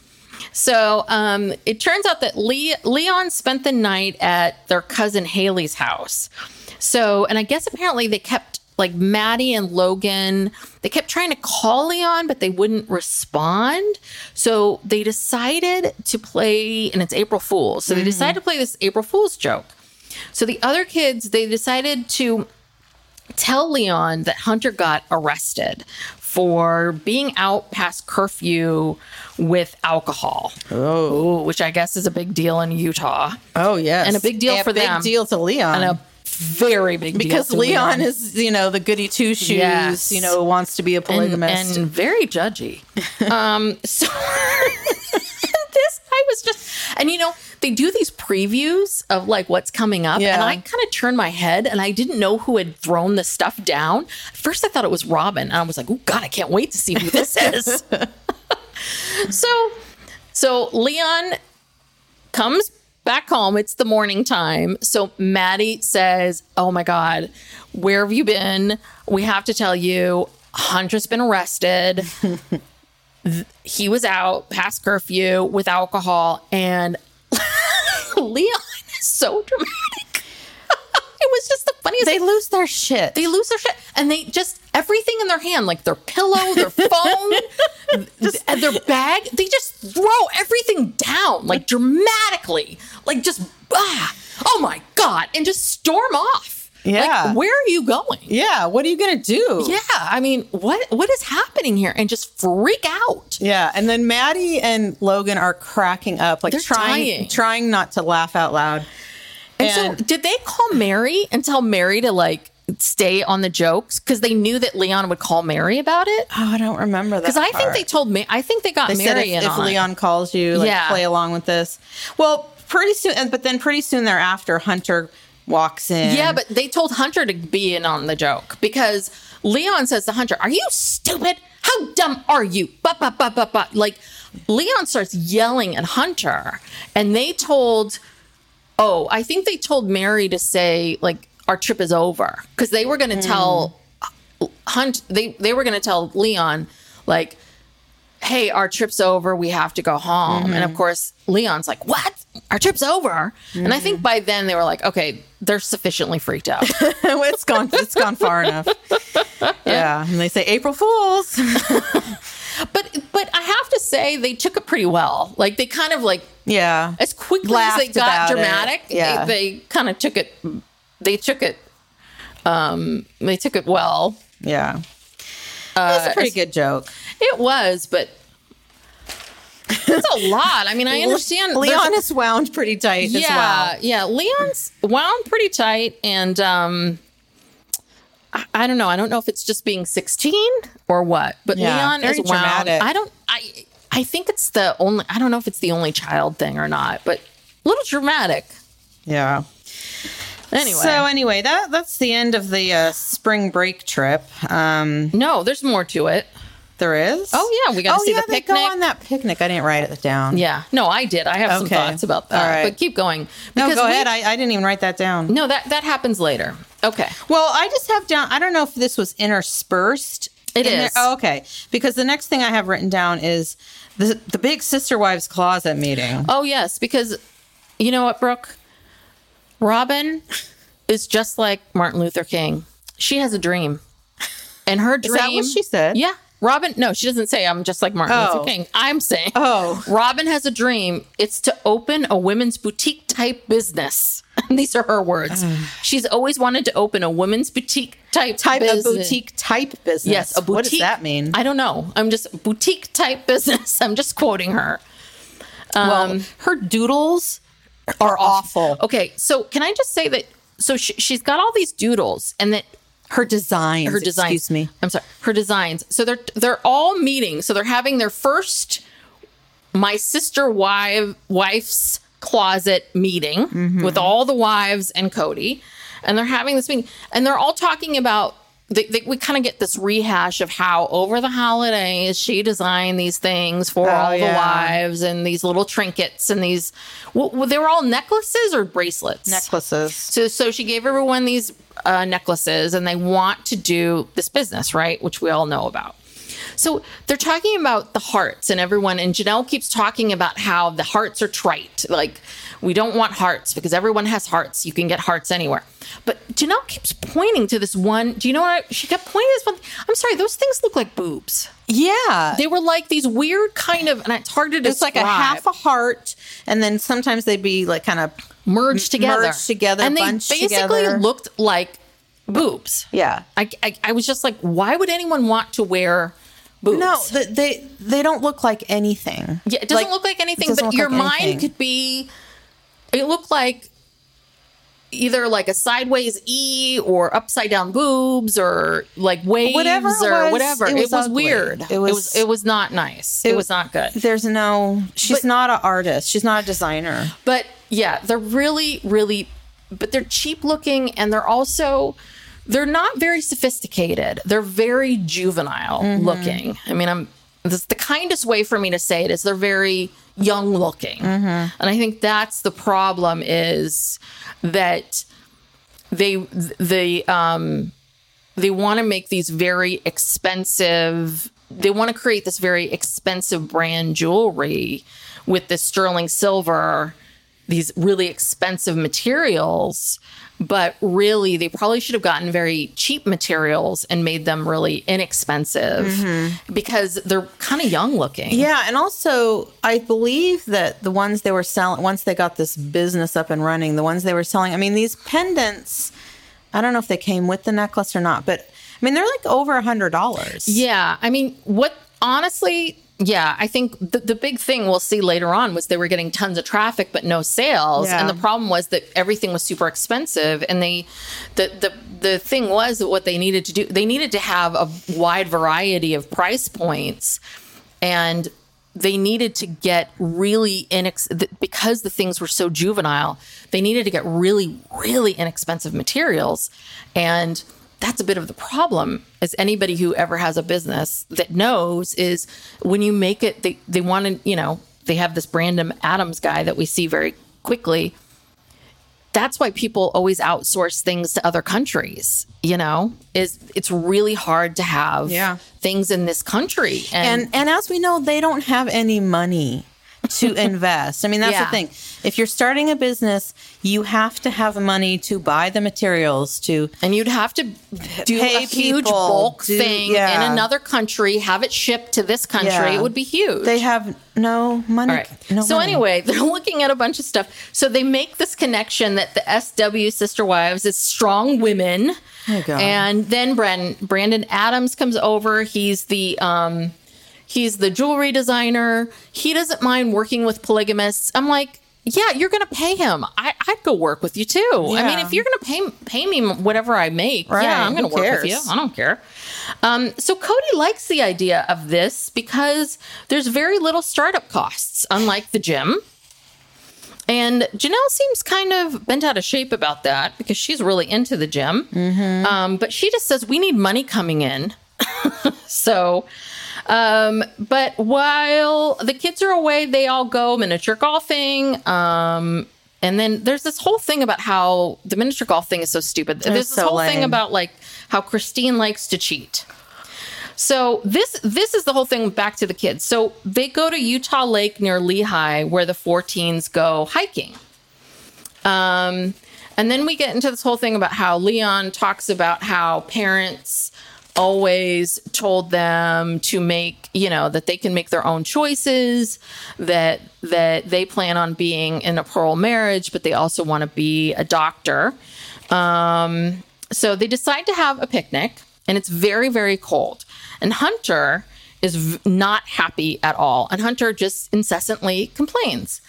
So um, it turns out that Le- Leon spent the night at their cousin Haley's house. So, and I guess apparently they kept like Maddie and Logan, they kept trying to call Leon, but they wouldn't respond. So they decided to play, and it's April Fool's. So they mm-hmm. decided to play this April Fool's joke. So the other kids, they decided to tell Leon that Hunter got arrested for being out past curfew with alcohol. Oh, which I guess is a big deal in Utah. Oh yes, And a big deal a for big them. Big deal to Leon. And a very big because deal to Leon, is, you know, the goody two shoes. Yes. You know, wants to be a polygamist. and very judgy. um, so this I was just, and you know, they do these previews of like what's coming up, Yeah. and I kind of turned my head, and I didn't know who had thrown the stuff down. First, I thought it was Robyn, and I was like, "Oh God, I can't wait to see who this is." so, so Leon comes back home. It's the morning time. So Maddie says, Oh my God, where have you been? We have to tell you, Hunter's been arrested. He was out past curfew with alcohol, and Leon is so dramatic. It was just the funniest. they lose their shit. They lose their shit, and they just everything in their hand, like their pillow, their phone, th- their bag. They just throw everything down, like dramatically, like just ah, oh my god, and just storm off. Yeah. like, where are you going? yeah, what are you gonna do? Yeah, I mean, what what is happening here? And just freak out. Yeah, and then Maddie and Logan are cracking up, like They're trying dying. trying not to laugh out loud. And, And- so, did they call Meri and tell Meri to like stay on the jokes because they knew that Leon would call Meri about it? Oh, I don't remember that. Because I think they told me. I think they got they Meri if, in if on. Leon calls you, like Yeah. play along with this. Well, pretty soon, but then pretty soon thereafter, Hunter walks in. Yeah, but they told Hunter to be in on the joke because Leon says to Hunter, Are you stupid? How dumb are you? But, but, but, but, but. Like, Leon starts yelling at Hunter, and they told, oh, I think they told Meri to say, like, our trip is over because they were going to hmm. tell uh, Hunt, they, they were going to tell Leon, like, hey, our trip's over. We have to go home. And of mm-hmm. course, Leon's like, what? Our trip's over. And I think mm-hmm. by then they were like, okay, they're sufficiently freaked out. it's gone. It's gone far enough. Yeah, and they say April Fools. but but I have to say they took it pretty well. Like they kind of like Yeah, as quickly Laughed as they got it. dramatic, Yeah. they, they kind of took it they took it um they took it well. yeah. It was a pretty good joke. It was, but it's a lot. I mean, I understand Leon is wound pretty tight as yeah, well. yeah. Leon's wound pretty tight, and um, I, I don't know. I don't know if it's just being sixteen or what, but Yeah, Leon is dramatic. I don't. I I think it's the only. I don't know if it's the only child thing or not, but a little dramatic. Yeah. Anyway, So anyway, that that's the end of the uh, spring break trip. Um, no, there's more to it. There is. Oh, yeah, we got to oh, see yeah, the they go on that picnic. I didn't write it down. Yeah, no, I did. I have some thoughts about that, All right. but keep going. No, Because go we- ahead. I, I didn't even write that down. no, that that happens later. Okay. Well, I just have down. I don't know if this was interspersed. It in is. Oh, okay, because the next thing I have written down is the the big sister wives closet meeting. Oh yes, because you know what, Brooke? Robyn is just like Martin Luther King. She has a dream. And her dream Is that what she said? Yeah. Robyn, no, she doesn't say I'm just like Martin Oh. Luther King. I'm saying Oh. Robyn has a dream. It's to open a women's boutique type business. These are her words. Um. She's always wanted to open a women's boutique type Type business. of boutique type business. Yes, a boutique. What does that mean? I don't know. I'm just boutique type business. I'm just quoting her. well, um, her doodles are awful. Okay, so can I just say that? So she, she's got all these doodles, and that Her designs. her designs. Excuse me. I'm sorry. Her designs. So they're they're all meeting. So they're having their first my sister wife wife's closet meeting Mm-hmm. with all the wives and Kody, and they're having this meeting, and they're all talking about. They, they, we kind of get this rehash of how over the holidays she designed these things for Oh, all the wives and these little trinkets and these. Well, they were all necklaces or bracelets. Necklaces. So, so she gave everyone these uh, necklaces, and they want to do this business, right? Which we all know about. So they're talking about the hearts and everyone, and Janelle keeps talking about how the hearts are trite. Like, we don't want hearts because everyone has hearts. You can get hearts anywhere. But Janelle keeps pointing to this one. Do you know what? I, she kept pointing to this one. I'm sorry, those things look like boobs. Yeah. They were like these weird kind of, and it's hard to describe. it's like a half a heart, and then sometimes they'd be like kind of merged together, merged together, and they basically together. looked like boobs. Yeah. I, I, I was just like, why would anyone want to wear boobs? No, th- they they don't look like anything. Yeah, it doesn't look like anything, but your like mind anything. could be. It looked like either like a sideways E or upside down boobs or like waves Whatever it or was, whatever. it It was was, weird. It It was- was. It was not nice. It, was not good. There's no. She's But- not an artist. She's not a designer. But yeah, they're really, really, but they're cheap looking and they're also, they're not very sophisticated. They're very juvenile looking. I mean, I'm, this, the kindest way for me to say it is they're very young looking. And I think that's the problem is that they, they, um, they want to make these very expensive they want to create this very expensive brand jewelry with this sterling silver these really expensive materials but really they probably should have gotten very cheap materials and made them really inexpensive mm-hmm. because they're kind of young looking Yeah, and also I believe that the ones they were selling once they got this business up and running, the ones they were selling. I mean, these pendants. I don't know if they came with the necklace or not, but I mean, they're like over a hundred dollars. Yeah, I mean, what honestly, yeah, I think the, the big thing we'll see later on was they were getting tons of traffic but no sales, Yeah. and the problem was that everything was super expensive, and they, the the the thing was that what they needed to do, they needed to have a wide variety of price points, and they needed to get really inex because the things were so juvenile they needed to get really really inexpensive materials and that's a bit of the problem as anybody who ever has a business that knows is when you make it they they want to you know they have this brandon adams guy that we see very quickly. That's why people always outsource things to other countries you know? Is it's really hard to have Yeah. things in this country and and as we know, they don't have any money to invest. I mean, that's Yeah. the thing. If you're starting a business, you have to have money to buy the materials to and you'd have to do a huge people, bulk do- thing yeah. in another country, have it shipped to this country. Yeah. It would be huge. They have no money. Right. No so money. anyway, they're looking at a bunch of stuff. So they make this connection that the SW Sister Wives is strong women. Oh, God. And then Brandon, Brandon Adams comes over. He's the um, he's the jewelry designer. He doesn't mind working with polygamists. I'm like, yeah, you're going to pay him. I, I'd go work with you too. I mean, if you're going to pay pay me whatever I make, Right. yeah, I'm going to work with you. I don't care. Um, so Kody likes the idea of this because there's very little startup costs, unlike the gym. And Janelle seems kind of bent out of shape about that because she's really into the gym. Um, but she just says, we need money coming in. so, um, but while the kids are away, they all go miniature golfing. Um, and then there's this whole thing about how the miniature golf thing is so stupid. There's this so whole thing about like how Christine likes to cheat. So this this is the whole thing back to the kids. So they go to Utah Lake near Lehi where the four teens go hiking. Um, and then we get into this whole thing about how Leon talks about how parents always told them to make, you know, that they can make their own choices, that that they plan on being in a plural marriage, but they also want to be a doctor. Um, so they decide to have a picnic, and it's very, very cold. And Hunter is v- not happy at all. And Hunter just incessantly complains.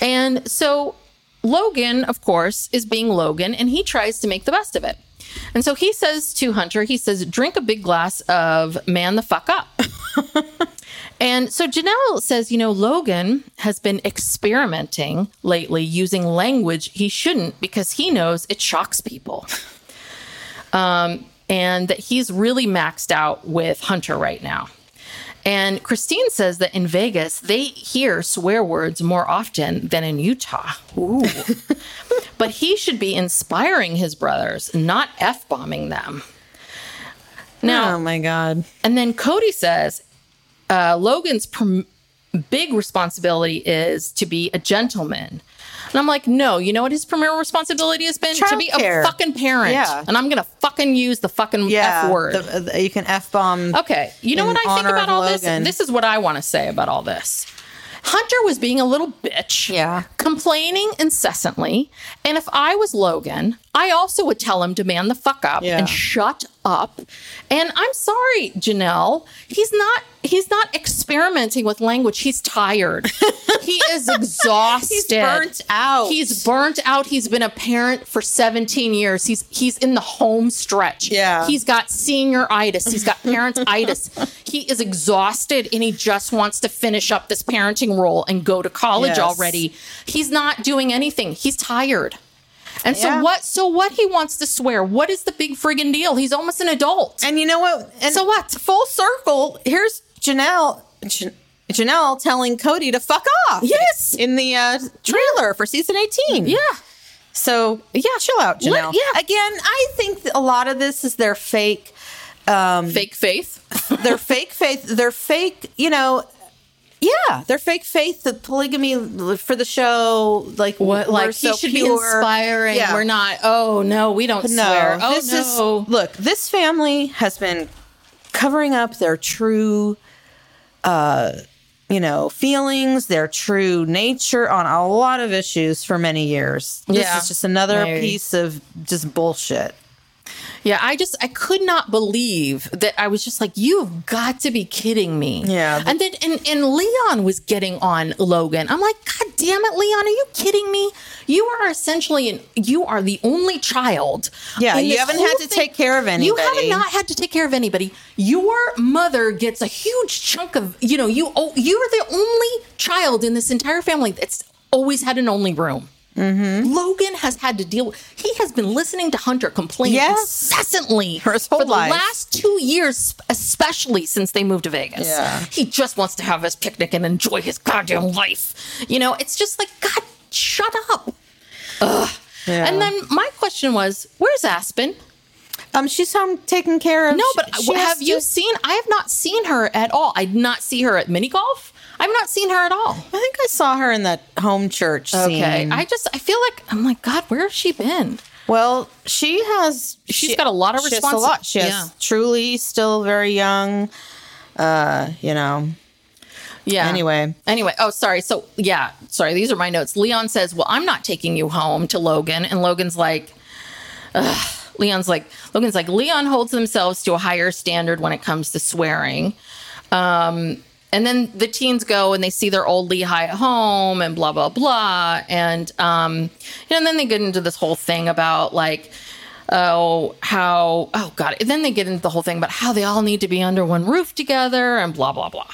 And so Logan, of course, is being Logan, and he tries to make the best of it. And so he says to Hunter, he says, drink a big glass of man the fuck up. And so Janelle says, you know, Logan has been experimenting lately using language he shouldn't because he knows it shocks people. Um, and that he's really maxed out with Hunter right now. And Christine says that in Vegas, they hear swear words more often than in Utah. Ooh. but he should be inspiring his brothers, not F bombing them. Now, oh my god. and then Kody says, uh, Logan's prom- big responsibility is to be a gentleman. And I'm like, no, you know what his premier responsibility has been? to be Childcare. a fucking parent. Yeah. And I'm going to fucking use the fucking Yeah, F word. the- the- you can f bomb. Okay. You know what I think about all Logan. this? This is what I want to say about all this. Hunter was being a little bitch. Yeah. Complaining incessantly. And if I was Logan, I also would tell him to man the fuck up Yeah. and shut up. And I'm sorry, Janelle. He's not he's not experimenting with language. He's tired. he is exhausted. He's burnt out. He's burnt out. He's been a parent for 17 years. He's he's in the home stretch. Yeah. He's got senioritis. He's got parentitis. he is exhausted and he just wants to finish up this parenting role and go to college Yes. already. He's not doing anything. He's tired. And so Yeah. what so what he wants to swear? What is the big friggin' deal? He's almost an adult. And you know what? And So what? Full circle. Here's Janelle. Jan- Janelle telling Kody to fuck off. Yes. In the uh, trailer for season 18. yeah. So, yeah, chill out, Let- Janelle. yeah. Again, I think a lot of this is their fake, um, Fake faith. their fake faith, their fake, you know, yeah, their fake faith the polygamy for the show, like What like he should pure. be inspiring. Yeah. We're not. Oh no, we don't No, swear. Oh this no. is look. This family has been covering up their true, uh, you know, feelings, their true nature on a lot of issues for many years. This Yeah. is just another Maybe. piece of just bullshit. Yeah, I just I could not believe that I was just like, you've got to be kidding me. Yeah. And then and, and Leon was getting on Logan. I'm like, God damn it, Leon, are you kidding me? You are essentially an you are the only child. Yeah, you haven't had to take care of anybody. You have anybody. not had to take care of anybody. Your mother gets a huge chunk of you know, you oh you're the only child in this entire family that's always had an only room. Mm-hmm. Logan has had to deal with. He has been listening to Hunter complain Yes. incessantly For his whole the life. last two years, especially since they moved to Vegas. Yeah. He just wants to have his picnic and enjoy his goddamn life. You know, it's just like God, shut up. Ugh. Yeah. And then my question was, where's Aspen? Um, she's home taking care of. No, but she has have you to- seen? I have not seen her at all. I did not see her at mini golf. I've not seen her at all. I think I saw her in that home church Okay, scene. I just I feel like I'm like God. Where has she been? Well, she has. She's she- got a lot of she has responsi- a lot. She has Yeah. truly still very young. Uh, you know. Yeah. Anyway. Anyway. Oh, sorry. So, yeah. Sorry. These are my notes. Leon says, Well, I'm not taking you home to Logan. And Logan's like, Ugh. Leon's like, Logan's like, Leon holds themselves to a higher standard when it comes to swearing. Um, and then the teens go and they see their old Lehi at home and blah, blah, blah. And, um, and then they get into this whole thing about like, oh, how, oh, God. And then they get into the whole thing about how they all need to be under one roof together and blah, blah, blah.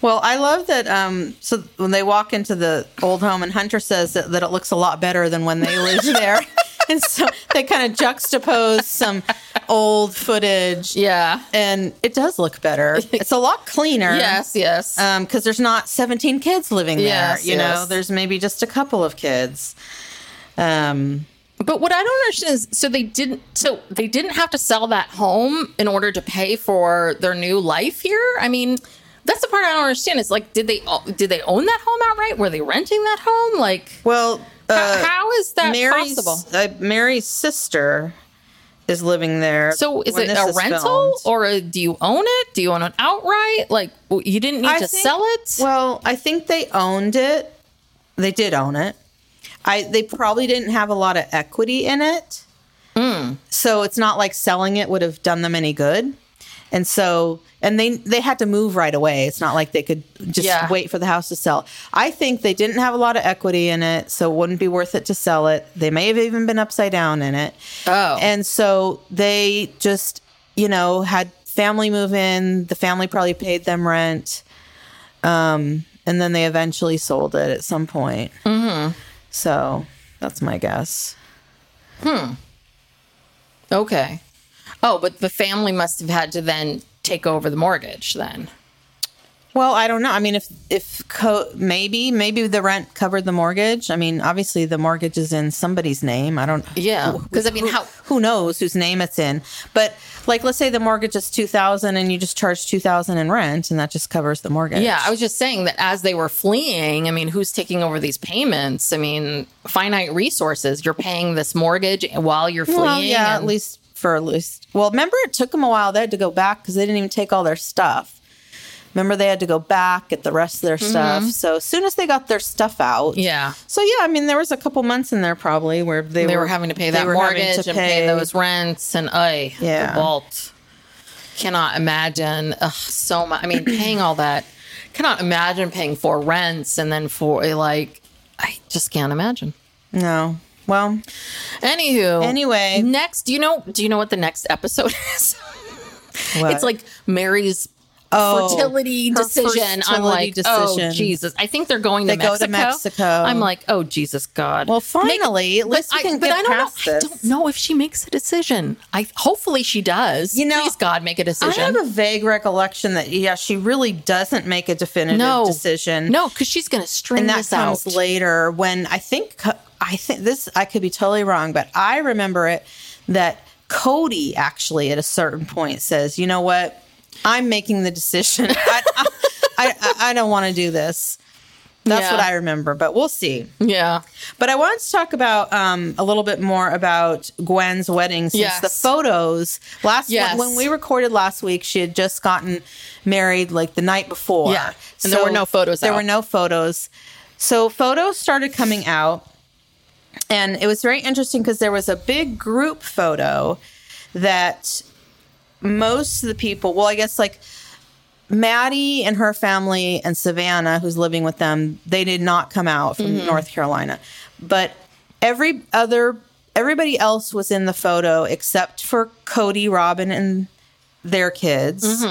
Well, I love that. Um, so when they walk into the old home, and Hunter says that, that it looks a lot better than when they lived there, and so they kind of juxtapose some old footage. Yeah. and it does look better. It's a lot cleaner. Yes, yes. because there's not 17 kids living there. Yes, you know, there's maybe just a couple of kids. Um, but what I don't understand is so they didn't so they didn't have to sell that home in order to pay for their new life here. I mean, that's the part I don't understand. Is like, did they did they own that home outright? Were they renting that home? Like, well, uh, how, how is that Meri's, possible? Uh, Meri's sister is living there. So is it a is rental filmed. or a, do you own it? Do you own it outright? Like you didn't need I to think- sell it? Well, I think they owned it. They did own it. I they probably didn't have a lot of equity in it. Hmm. So it's not like selling it would have done them any good. And so and they they had to move right away. It's not like they could just Yeah. wait for the house to sell. I think they didn't have a lot of equity in it, so it wouldn't be worth it to sell it. They may have even been upside down in it. Oh. And so they just, you know, had family move in. The family probably paid them rent. Um, and then they eventually sold it at some point. Mm-hmm. So that's my guess. Hmm. Okay. Oh, but the family must have had to then take over the mortgage then. Well, I don't know. I mean, if if co- maybe maybe the rent covered the mortgage. I mean, obviously the mortgage is in somebody's name. I don't. Yeah, 'cause I mean, how- who knows whose name it's in? But like, let's say the mortgage is two thousand, and you just charge two thousand in rent, and that just covers the mortgage. Yeah, I was just saying that as they were fleeing, I mean, who's taking over these payments? I mean, finite resources. You're paying this mortgage while you're fleeing. Well, yeah, at least for at least. Well, remember it took them a while. They had to go back because they didn't even take all their stuff. Remember they had to go back get the rest of their stuff. So as soon as they got their stuff out, Mm-hmm. Yeah. So yeah, I mean there was a couple months in there probably where they, they, were, having to pay that were mortgage to and pay those rents and I Yeah. the vault. Cannot imagine ugh, so much. I mean, paying all that. Cannot imagine paying for rents and then for like. I just can't imagine. No. Well, Anywho, Anyway. next, do you know? Do you know what the next episode is? what? It's like Meri's Oh, fertility decision. I'm fertility like, oh. Jesus! I think they're going to They go Mexico. to Mexico. I'm like, oh Jesus God. well, finally, at But I, but I don't know. I don't know if she makes a decision. I hopefully she does. You know, please God, make a decision. I have a vague recollection that yeah, she really doesn't make a definitive no decision. No, because she's going to string and that this comes out. later when I think I think this I could be totally wrong, but I remember it that Kody actually at a certain point says, "You know what? I'm making the decision. I, I, I, I don't want to do this." That's Yeah. what I remember, but we'll see. Yeah. But I wanted to talk about um, a little bit more about Gwen's wedding since Yes. the photos last Yes. when we recorded last week, she had just gotten married like the night before. Yeah. And there were no photos There out. were no photos. So photos started coming out, and it was very interesting because there was a big group photo that most of the people, well, I guess like Maddie and her family and Savanah, who's living with them, they did not come out from Mm-hmm. North Carolina. But every other, everybody else was in the photo except for Kody, Robyn, and their kids.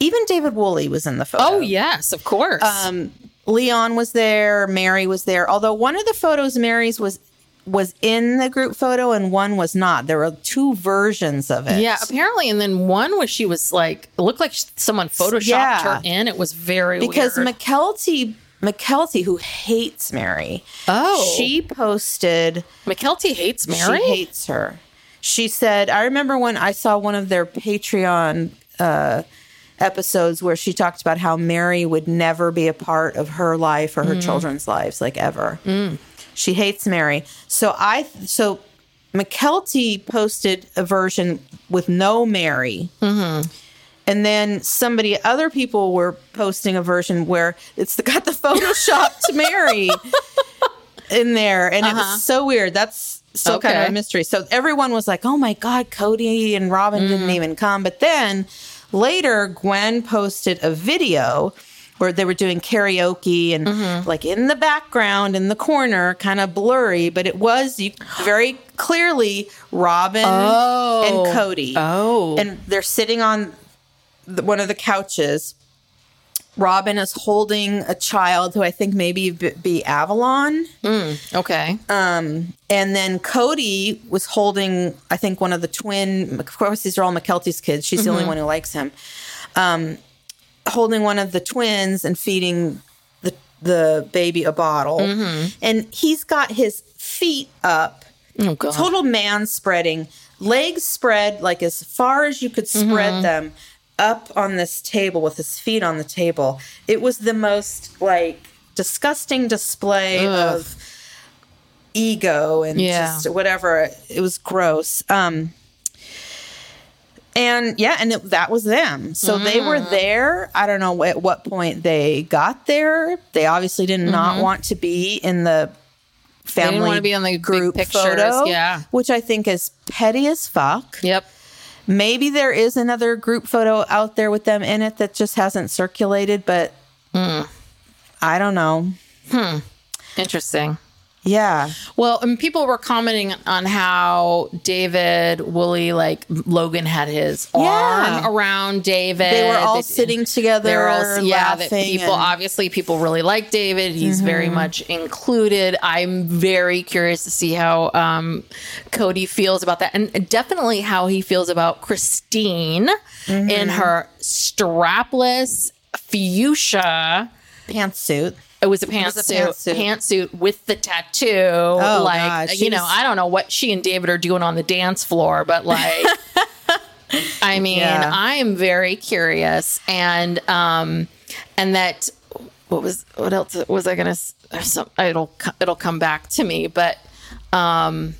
Even David Woolley was in the photo. Mm-hmm. Oh yes, of course. Um, Leon was there. Meri was there. Although one of the photos, Meri's was was in the group photo and one was not. There were two versions of it. yeah, apparently, and then one was she was like, it looked like someone photoshopped Yeah. her in. It was very because weird. Mykelti Mykelti, who hates Meri, Oh. she posted Mykelti hates Meri. She hates her. She said, I remember when I saw one of their Patreon uh, episodes where she talked about how Meri would never be a part of her life or her mm. children's lives, like ever. Mm. She hates Meri. So I, so Mykelti posted a version with no Meri. Mm-hmm. And then somebody, other people were posting a version where it's got the photoshopped Meri in there, and it was uh-huh. so weird. That's still kind of a mystery. So everyone was like, "Oh my god, Kody and Robyn didn't mm. even come." But then later, Gwen posted a video where they were doing karaoke and mm-hmm. like in the background in the corner, kind of blurry, but it was you, very clearly Robyn and oh. Kody. Oh. and they're sitting on the, one of the couches. Robyn is holding a child who I think maybe be, Avalon. Mm, okay. Um, and then Kody was holding, I think, one of the twin. Of course, these are all Mykelti's kids. She's the only mm-hmm. one who likes him. Um, holding one of the twins and feeding the the baby a bottle, mm-hmm. and he's got his feet up, oh total man spreading, legs spread like as far as you could spread mm-hmm. them up on this table with his feet on the table. It was the most like disgusting display of ego and Yeah. just whatever. It was gross. Um and yeah, and it, that was them. So they were Mm. there. I don't know at what point they got there. They obviously did not want to be in the family Mm-hmm. wanna be on the group pictures, photo, yeah. which I think is petty as fuck. Yep. Maybe there is another group photo out there with them in it that just hasn't circulated, but Mm. I don't know. Interesting. Yeah. Well, and people were commenting on how David Woolley, like Logan, had his Yeah. arm around David. They were all That- sitting together, They were all, yeah. That laughing people and- obviously people really like David. He's very much included. I'm very curious to see how um, Kody feels about that, and definitely how he feels about Christine in her strapless fuchsia. Pantsuit. It was a pantsuit, pantsuit. pantsuit with the tattoo. like God, you know, I don't know what she and David are doing on the dance floor, but like, I mean, Yeah. I am very curious, and um, and that what was what else was I gonna? Some, it'll it'll come back to me, but um,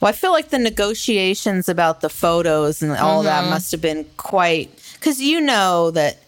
Well, I feel like the negotiations about the photos and all that Mm-hmm. must have been quite because you know that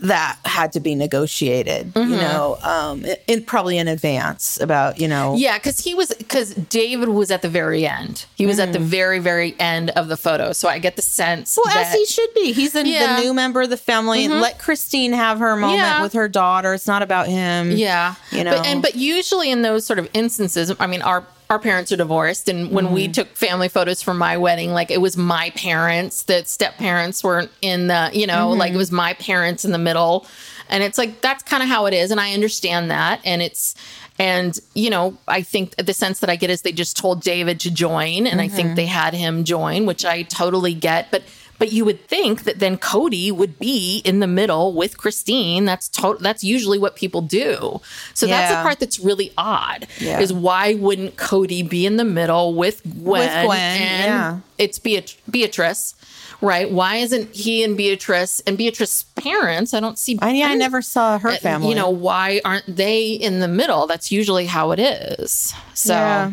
that had to be negotiated, Mm-hmm. you know, um, in, probably in advance about you know. Yeah, because he was because David was at the very end. He was at the very very end of the photo, so I get the sense. Well, as he should be. He's a, Yeah. the new member of the family. And let Christine have her moment Yeah. with her daughter. It's not about him. Yeah, You but, know. and but usually in those sort of instances, I mean, our our parents are divorced, and when we mm. took family photos for my wedding, like it was my parents. The step parents weren't in the, you know, like it mm-hmm. was my parents in the middle, and it's like that's kind of how it is, and I understand that, and it's. And you know, I think the sense that I get is they just told David to join, and I think mm-hmm. they had him join, which I totally get. But but you would think that then Kody would be in the middle with Christine. That's to- that's usually what people do. So that's the part that's really odd. Yeah. Is why wouldn't Kody be in the middle with Gwen? With Gwen, and yeah. It's Beat- Beatrice, right? Why isn't he and Beatrice and Beatrice's parents? I don't see. I, yeah, I never saw her family. You know, why aren't they in the middle? That's usually how it is. So Yeah.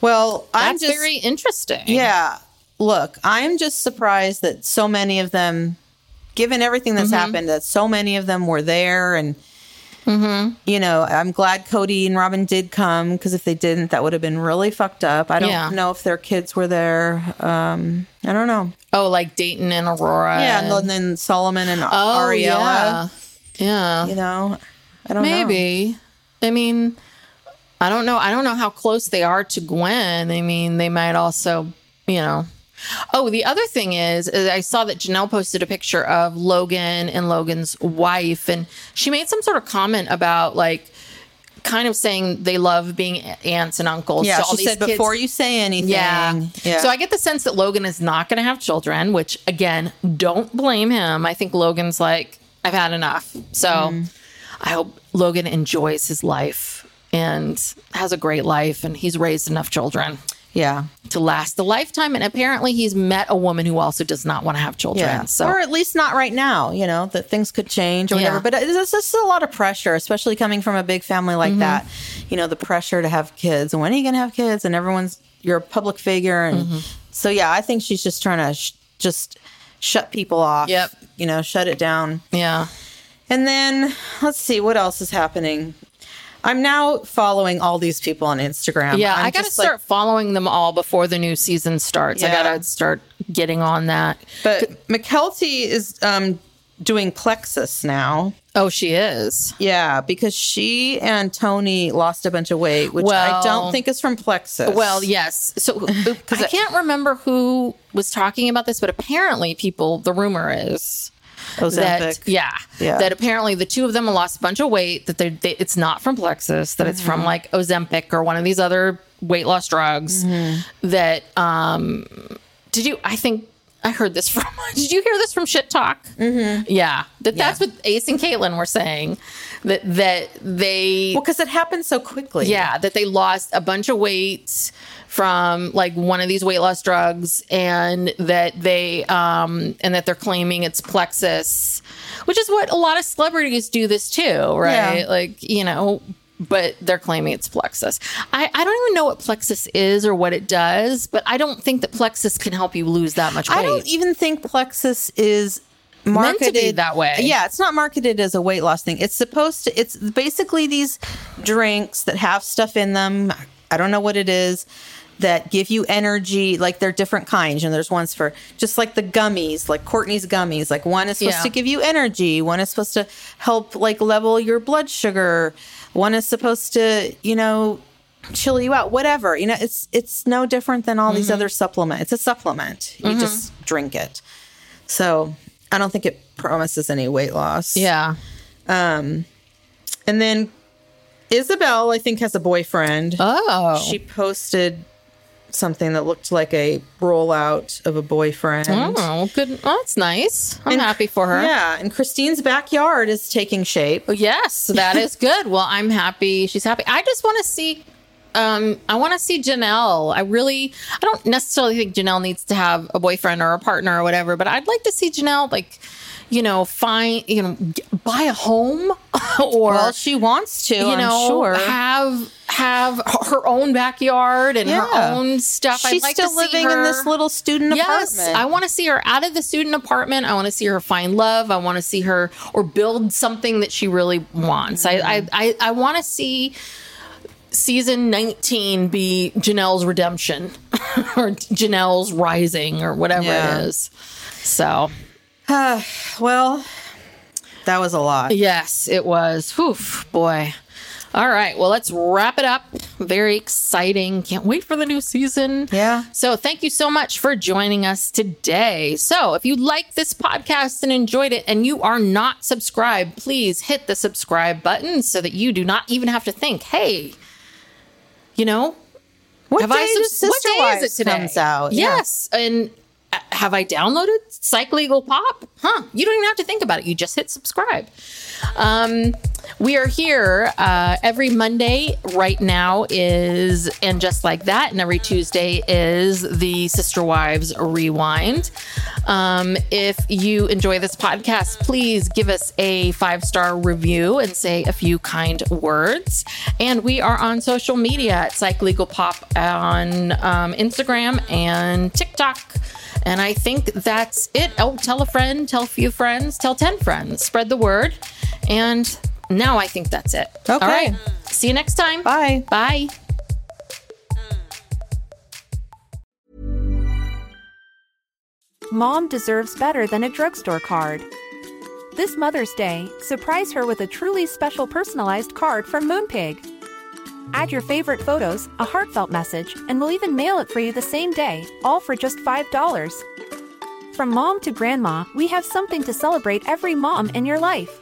Well, I'm just very interesting. Yeah. Look, I'm just surprised that so many of them, given everything Mm-hmm. that's happened, that so many of them were there. And, Mm-hmm. you know, I'm glad Kody and Robyn did come because if they didn't, that would have been really fucked up. I don't Yeah. know if their kids were there. Um, I don't know. Oh, like Dayton and Aurora. yeah. And then Solomon and Oh, Ariella, yeah. Yeah. you know, I don't know. Maybe. I mean, I don't know. I don't know how close they are to Gwen. I mean, they might also, you know. Oh, the other thing is, is I saw that Janelle posted a picture of Logan and Logan's wife, and she made some sort of comment about like kind of saying they love being aunts and uncles. Yeah. all She said, kids. before you say anything. Yeah. Yeah. So I get the sense that Logan is not going to have children, which again, don't blame him. I think Logan's like, I've had enough. So Mm. I hope Logan enjoys his life and has a great life and he's raised enough children yeah. to last a lifetime. And apparently he's met a woman who also does not want to have children. Yeah. So Or at least not right now, you know, that things could change or whatever. Yeah. But it's just a lot of pressure, especially coming from a big family Mm-hmm. like that. You know, the pressure to have kids. And when are you going to have kids? And everyone's, you're a public figure. And Mm-hmm. so, yeah, I think she's just trying to sh- just shut people off. Yep. You know, shut it down. yeah. And then let's see what else is happening. I'm now following all these people on Instagram. Yeah, I'm i got to just like- start following them all before the new season starts. I got to start getting on that. but Mykelti is um, doing Plexus now. Oh, she is. Yeah, because she and Tony lost a bunch of weight, which I don't think is from Plexus. Well, yes. So I can't remember who was talking about this, but apparently, people, the rumor is Ozempic. that yeah, Yeah. that apparently the two of them lost a bunch of weight. That they, it's not from Plexus. That it's Mm-hmm. from like Ozempic or one of these other weight loss drugs. Mm-hmm. That um, did you? I think. I heard this from. Did you hear this from Shit Talk? Mm-hmm. Yeah, that that's what Ace and Caitlin were saying. That that they well, because it happened so quickly. yeah, that they lost a bunch of weight from like one of these weight loss drugs and that they um and that they're claiming it's plexus, which is what a lot of celebrities do this too, right? Yeah. Like, you know, but they're claiming it's plexus. I, I don't even know what plexus is or what it does, but I don't think that plexus can help you lose that much weight. I don't even think Plexus is marketed that way. Yeah, it's not marketed as a weight loss thing. It's supposed to. It's basically these drinks that have stuff in them. I don't know what it is that give you energy. Like they're different kinds, and there's ones for just like the gummies, like Courtney's gummies. Like one is supposed Yeah. to give you energy. One is supposed to help like level your blood sugar. One is supposed to, you know, chill you out. Whatever. You know, it's it's no different than all these Mm-hmm. other supplements. It's a supplement. You just drink it. So I don't think it promises any weight loss. Yeah. Um, and then Isabel, I think, has a boyfriend. Oh. She posted something that looked like a rollout of a boyfriend. Oh, good. Oh, that's nice. I'm happy for her. Yeah, and Christine's backyard is taking shape. Yes, that is good. Well, I'm happy. She's happy. I just want to see. Um, I want to see Janelle. I really, I don't necessarily think Janelle needs to have a boyfriend or a partner or whatever, but I'd like to see Janelle like, you know, find, you know, buy a home or Well, she wants to, you I'm know, sure. have have her own backyard and Yeah. her own stuff. She's I'd like still to see living in this little student Yes, apartment. I want to see her out of the student apartment. I want to see her find love. I want to see her or build something that she really wants. I I I, I want to see season 19 be Janelle's redemption or Janelle's rising or whatever Yeah. it is. So, well, that was a lot. yes, it was. Whew, boy. All right, well, let's wrap it up. Very exciting. Can't wait for the new season. Yeah. So, thank you so much for joining us today. So, if you like this podcast and enjoyed it and you are not subscribed, please hit the subscribe button so that you do not even have to think, hey, you know, What have day I subs- what day is it today? comes out? Yeah. Yes, and uh, have I downloaded Psych Legal Pop? Huh? You don't even have to think about it. You just hit subscribe. Um, we are here uh, every Monday. Right now is and just like that, and every Tuesday is the Sister Wives Rewind. Um, if you enjoy this podcast, please give us a five star review and say a few kind words. And we are on social media at Psych Legal Pop on um, Instagram and TikTok. And I think that's it. Oh, tell a friend, tell a few friends, tell 10 friends, spread the word. And now I think that's it. Okay. All right. See you next time. Bye. Bye. Mom deserves better than a drugstore card. This Mother's Day, surprise her with a truly special personalized card from Moonpig. Add your favorite photos, a heartfelt message, and we'll even mail it for you the same day, all for just $5. From mom to grandma, we have something to celebrate every mom in your life.